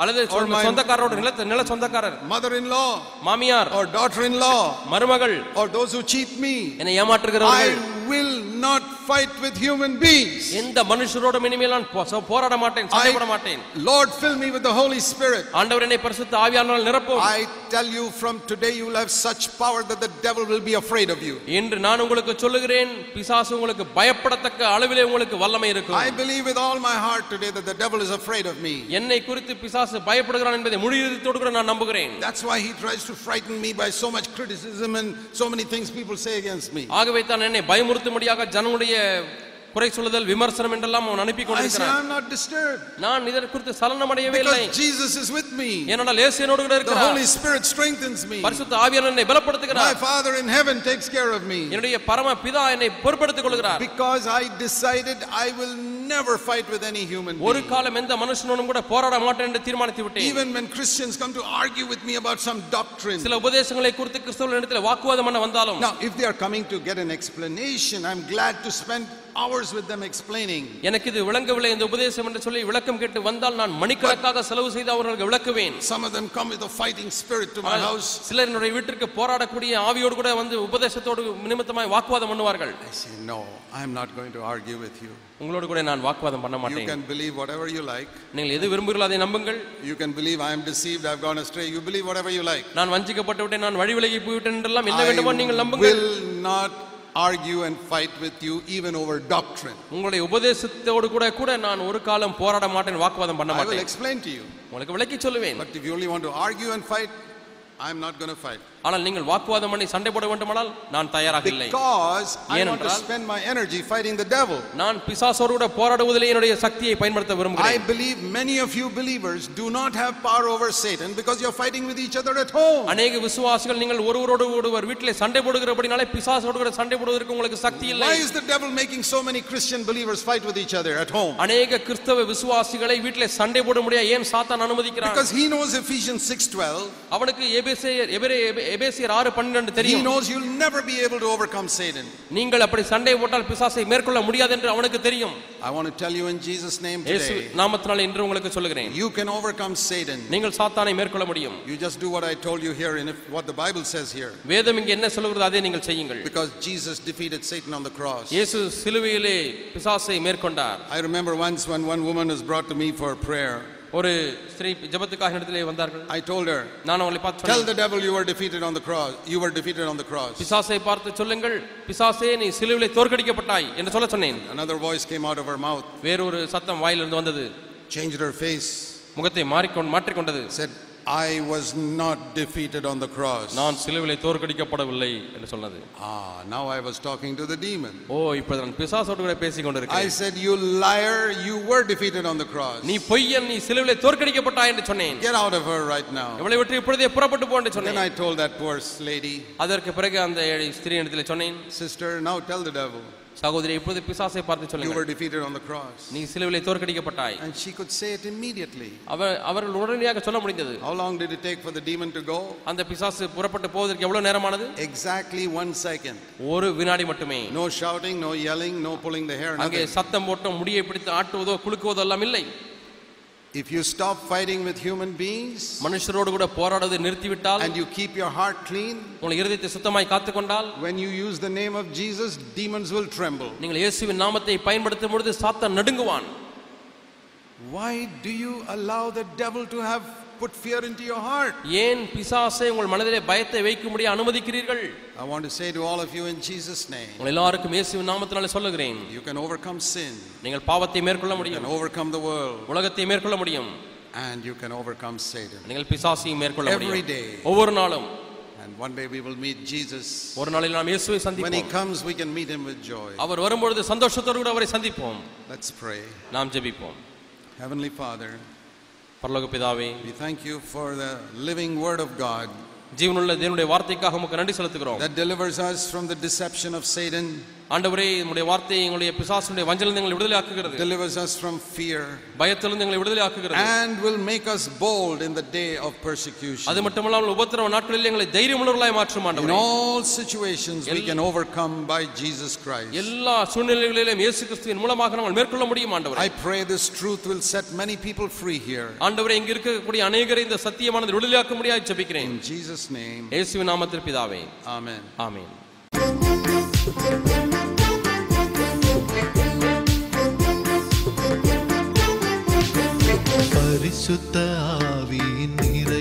அல்லது or சொந்த- my- சொந்தக்காரரோட நில நில சொந்தக்காரர் Mother-in-law. மாமியார் Or daughter-in-law. மருமகள் Or those who cheat me. என்னை ஏமாற்றுகிறவர்கள் I will not fight with human beings. எந்த மனுஷரோடும் இனிமேல் நான் போ- ச- போராட மாட்டேன் சண்டை போட மாட்டேன் Lord, fill me with the Holy Spirit. ஆண்டவர் என்னை பரிசுத்த ஆவியானால் நிரப்பும் I tell you from today you will have such power that the devil will be afraid of you. என்று நான் உங்களுக்கு சொல்லுகிறேன் பிசாசு உங்களுக்கு பயப்படத்தக்க அளவிலே உங்களுக்கு வல்லமை I இருக்கும் believe with all my heart today that the devil is afraid of me. என்னை குறித்து பிசாசு பயப்படுகிறான் என்பதை முடிவுறுத்தோடு கூட நான் நம்புகிறேன் That's why he tries to frighten me by so much criticism and so many things people say against me. ஆகவே தான் என்னை நிவர்த்தி ஜனங்களுடைய குறை சொல்லுதல் விமர்சனம் என்றெல்லாம் அவன் அனுப்பி I say, கொண்டிருக்கிறான் I'm not disturbed நான் இதற்கு குறித்து சலனம் அடையவே இல்லை because Jesus is with me. ஏனென்றால் இயேசு என்னோடு கூட The இருக்கிறார் Holy Spirit strengthens me. பரிசுத்த ஆவியானவர் என்னை My பலப்படுத்துகிறார் Father in heaven takes care of me. என்னுடைய பரம பிதா என்னை பொறுப்படுத்திக் கொள்கிறார் Because I decided I will never fight with any human ஒரு being. காலம் எந்த மனுஷனோடும் கூட போராட மாட்டேன் என்று தீர்மானித்து விட்டேன் Even when Christians come to argue with me about some doctrine. சில உபதேசங்களை குறித்து கிறிஸ்தவர்களிடத்தில் வாக்குவாதம் பண்ண வந்தாலும் Now, if they are coming to get an explanation, I'm glad to spend hours with them explaining. எனக்கு இது விளங்கவில்லை இந்த உபதேசம் என்று சொல்லி விளக்கம் கேட்டு வந்தால் நான் மணிக்கணக்காக செலவு செய்து அவர்களுக்கு விளக்குவேன் Some of them come with a fighting spirit to my house. சிலர் என்னுடைய வீட்டிற்கு போராடக்கூடிய ஆவியோடு கூட வந்து உபதேசத்தோடு நிமித்தமாய் வாக்குவாதம் பண்ணுவார்கள் I say, No, I'm not going to argue with you. உங்களோடு கூட நான் வாக்குவாதம் பண்ண You மாட்டேன் can believe whatever you like. நீங்கள் எது விரும்புகிறீர்களோ அதை நம்புங்கள் You can believe I am deceived, I've gone astray. You believe whatever you like. நான் வஞ்சிக்கப்பட்டு விட்டேன் நான் வழி விலகி போய்விட்டேன் என்றெல்லாம் என்ன வேண்டுமோ நீங்கள் I நம்புங்கள் will not argue and fight with you even over doctrine. உங்களுடைய உபதேசத்தோடு கூட கூட நான் ஒரு காலம் போராட மாட்டேன் வாக்குவாதம் பண்ண I will மாட்டேன் explain to you. உங்களுக்கு விளக்கி சொல்லுவேன் But if you only want to argue and fight, I'm not going to fight. ஆனால் நீங்கள் வாக்குவாதம் பண்ணி சண்டை போட வேண்டுமானால் நான் தயாராக இல்லை Because I want to ஏனென்றால் spend my energy fighting the devil. நான் பிசாசோடு கூட போராடுவதிலே என்னுடைய சக்தியை பயன்படுத்த I விரும்புகிறேன் believe many of you believers do not have power over Satan because you're fighting with each other at home. அநேக விசுவாசிகள் நீங்கள் ஒருவரோடு ஒருவர் வீட்டிலே சண்டை போடுகிறபடினாலே பிசாசோடு கூட சண்டை போடுவதற்கு உங்களுக்கு சக்தி இல்லை Why is the devil making so many Christian believers fight with each other at home? அநேக கிறிஸ்தவ விசுவாசிகளை வீட்டிலே சண்டை போட முடியாது ஏன் சாத்தான் அனுமதிக்கிறான் Because he knows Ephesians 6:12. அவனுக்கு எபேசியர் எபிரே- எபே- எபேசியர் ஆறு பன்னிரண்டு He தெரியும் knows you'll never be able to overcome Satan. நீங்கள் அப்படி சண்டை போட்டால் பிசாசை மேற்கொள்ள முடியாது என்று அவனுக்கு தெரியும் I want to tell you in Jesus' name இயேசு today, நாமத்தினால இன்று உங்களுக்கு சொல்லுகிறேன் you can overcome Satan. நீங்கள் சாத்தானை மேற்கொள்ள முடியும் You just do what I told you here and if, what the Bible says here. வேதம் இங்கே என்ன சொல்லுகிறது அதே நீங்கள் செய்யுங்கள் Because Jesus defeated Satan on the cross. இயேசு சிலுவையிலே பிசாசை மேற்கொண்டார் I remember once when one woman was brought to me for prayer. ஒரு ஸ்திரீ ஜெபத்துக்காக இடத்திலே வந்தார்கள் I told her, நான் அவங்களை பார்த்து சொன்னேன் the devil you were defeated on the cross. You were defeated on the cross. பிசாசை பார்த்து சொல்லுங்கள் பிசாசே நீ சிலுவிலே தோற்கடிக்கப்பட்டாய் என்று சொல்ல சொன்னேன் Another voice came out of her mouth, வேறொரு சத்தம் வாயிலிருந்து வந்தது changed her face, முகத்தை மாறிக்கொண்டு மாற்றிக்கொண்டது said, I was not defeated on the cross. நான் சிலுவிலே தோற்கடிக்கப்படவில்லை என்று சொன்னது Ah, now I was talking to the demon. ஓ இப்பொழுது நான் பிசாசோடு கூட பேசிக் I கொண்டிருக்கிறேன் said, You liar, you were defeated on the cross. நீ பொய்யன் நீ சிலுவிலே தோற்கடிக்கப்பட்டாய் என்று சொன்னேன் Get out of her right now. இவளை விட்டு இப்பொழுதே புறப்பட்டு போ என்று Then சொன்னேன் I told that poor lady, அதற்கு பிறகு அந்த ஏழை ஸ்திரீ இடத்துல சொன்னேன் Sister, now tell the devil, சகோதரி இப்பொழுது பிசாசை பார்த்து you சொல்லுங்கள் were defeated on the cross. நீ சிலுவிலே தோற்கடிக்கப்பட்டாய் And she could say it immediately. அவர் அவர்கள் உடனடியாக சொல்ல முடிந்தது How long did it take for the demon to go? அந்த பிசாசு புறப்பட்டு போவதற்கு எவ்வளவு நேரமானது Exactly one second. ஒரு வினாடி மட்டுமே No shouting, no yelling, no pulling the hair, அங்கே nothing. சத்தம் போட்டோ முடியை பிடித்து ஆட்டுவதோ குலுக்குவதோ எல்லாம் இல்லை If you stop fighting with human beings மனுஷரோடு கூட போராடுவதை நிறுத்திவிட்டால் and you keep your heart clean, உங்கள் இருதயத்தை சுத்தமாய் காத்துக்கொண்டால் when you use the name of Jesus, demons will tremble. நீங்கள் இயேசுவின் நாமத்தை பயன்படுத்தும் பொழுது சாத்தான் நடுங்குவான் Why do you allow the devil to have put fear into your heart? ஏன் பிசாசை உங்கள் மனதிலே பயத்தை வைக்கும்படி அனுமதிக்கிறீர்கள் I want to say to all of you in Jesus' name, உங்கள் எல்லாருக்கும் இயேசுவின் நாமத்தினாலே சொல்லுகிறேன் you can overcome sin, நீங்கள் பாவத்தை மேற்கொள்ள you can முடியும் overcome the world, உலகத்தை மேற்கொள்ள முடியும் and you can overcome Satan. நீங்கள் பிசாசையும் மேற்கொள்ள Every முடியும் day. ஒவ்வொரு நாளும் And one day we will meet Jesus. ஒரு நாளில் நாம் இயேசுவை When he சந்திப்போம் comes, we can meet him with joy. அவர் வரும்பொழுது சந்தோஷத்தோடு கூட அவரை சந்திப்போம் Let's pray. நாம் ஜெபிப்போம் Heavenly Father, பரலோக பிதாவே we thank you for the living word of God ஜீவனுள்ள தேவனுடைய வார்த்தைக்காக உமக்கு நன்றி செலுத்துகிறோம் that delivers us from the deception of Satan, ஆண்டவரே உங்களுடைய வார்த்தை எங்களுடைய பிசாசுடைய வஞ்சலிருந்து எங்களை விடுதலை ஆக்குகிறது delivers us from fear, பயத்திலிருந்து எங்களை விடுதலை ஆக்குகிறது and will make us bold in the day of persecution. அது மட்டுமல்லாமல் உபத்திரவ நாட்களில் எங்களை தைரியமுள்ளவர்களாய் மாற்றும் In ஆண்டவரே all situations, we can overcome by Jesus Christ. எல்லா சூழ்நிலைகளிலும் இயேசு கிறிஸ்துவின் மூலமாக நாங்கள் மேற்கொள்ள முடியும் ஆண்டவரே I pray this truth will set many people free here. ஆண்டவரே இங்க இருக்கக்கூடிய அநேகரை இந்த சத்தியமானது விடுதலையாக்க முடியாது ஜெபிக்கிறேன் In Jesus' name, இயேசுவின் நாமத்தில் பிதாவே Amen. ஆமென் பரிசுத்த പരിശുദ്ധ ആവിൻ നിറ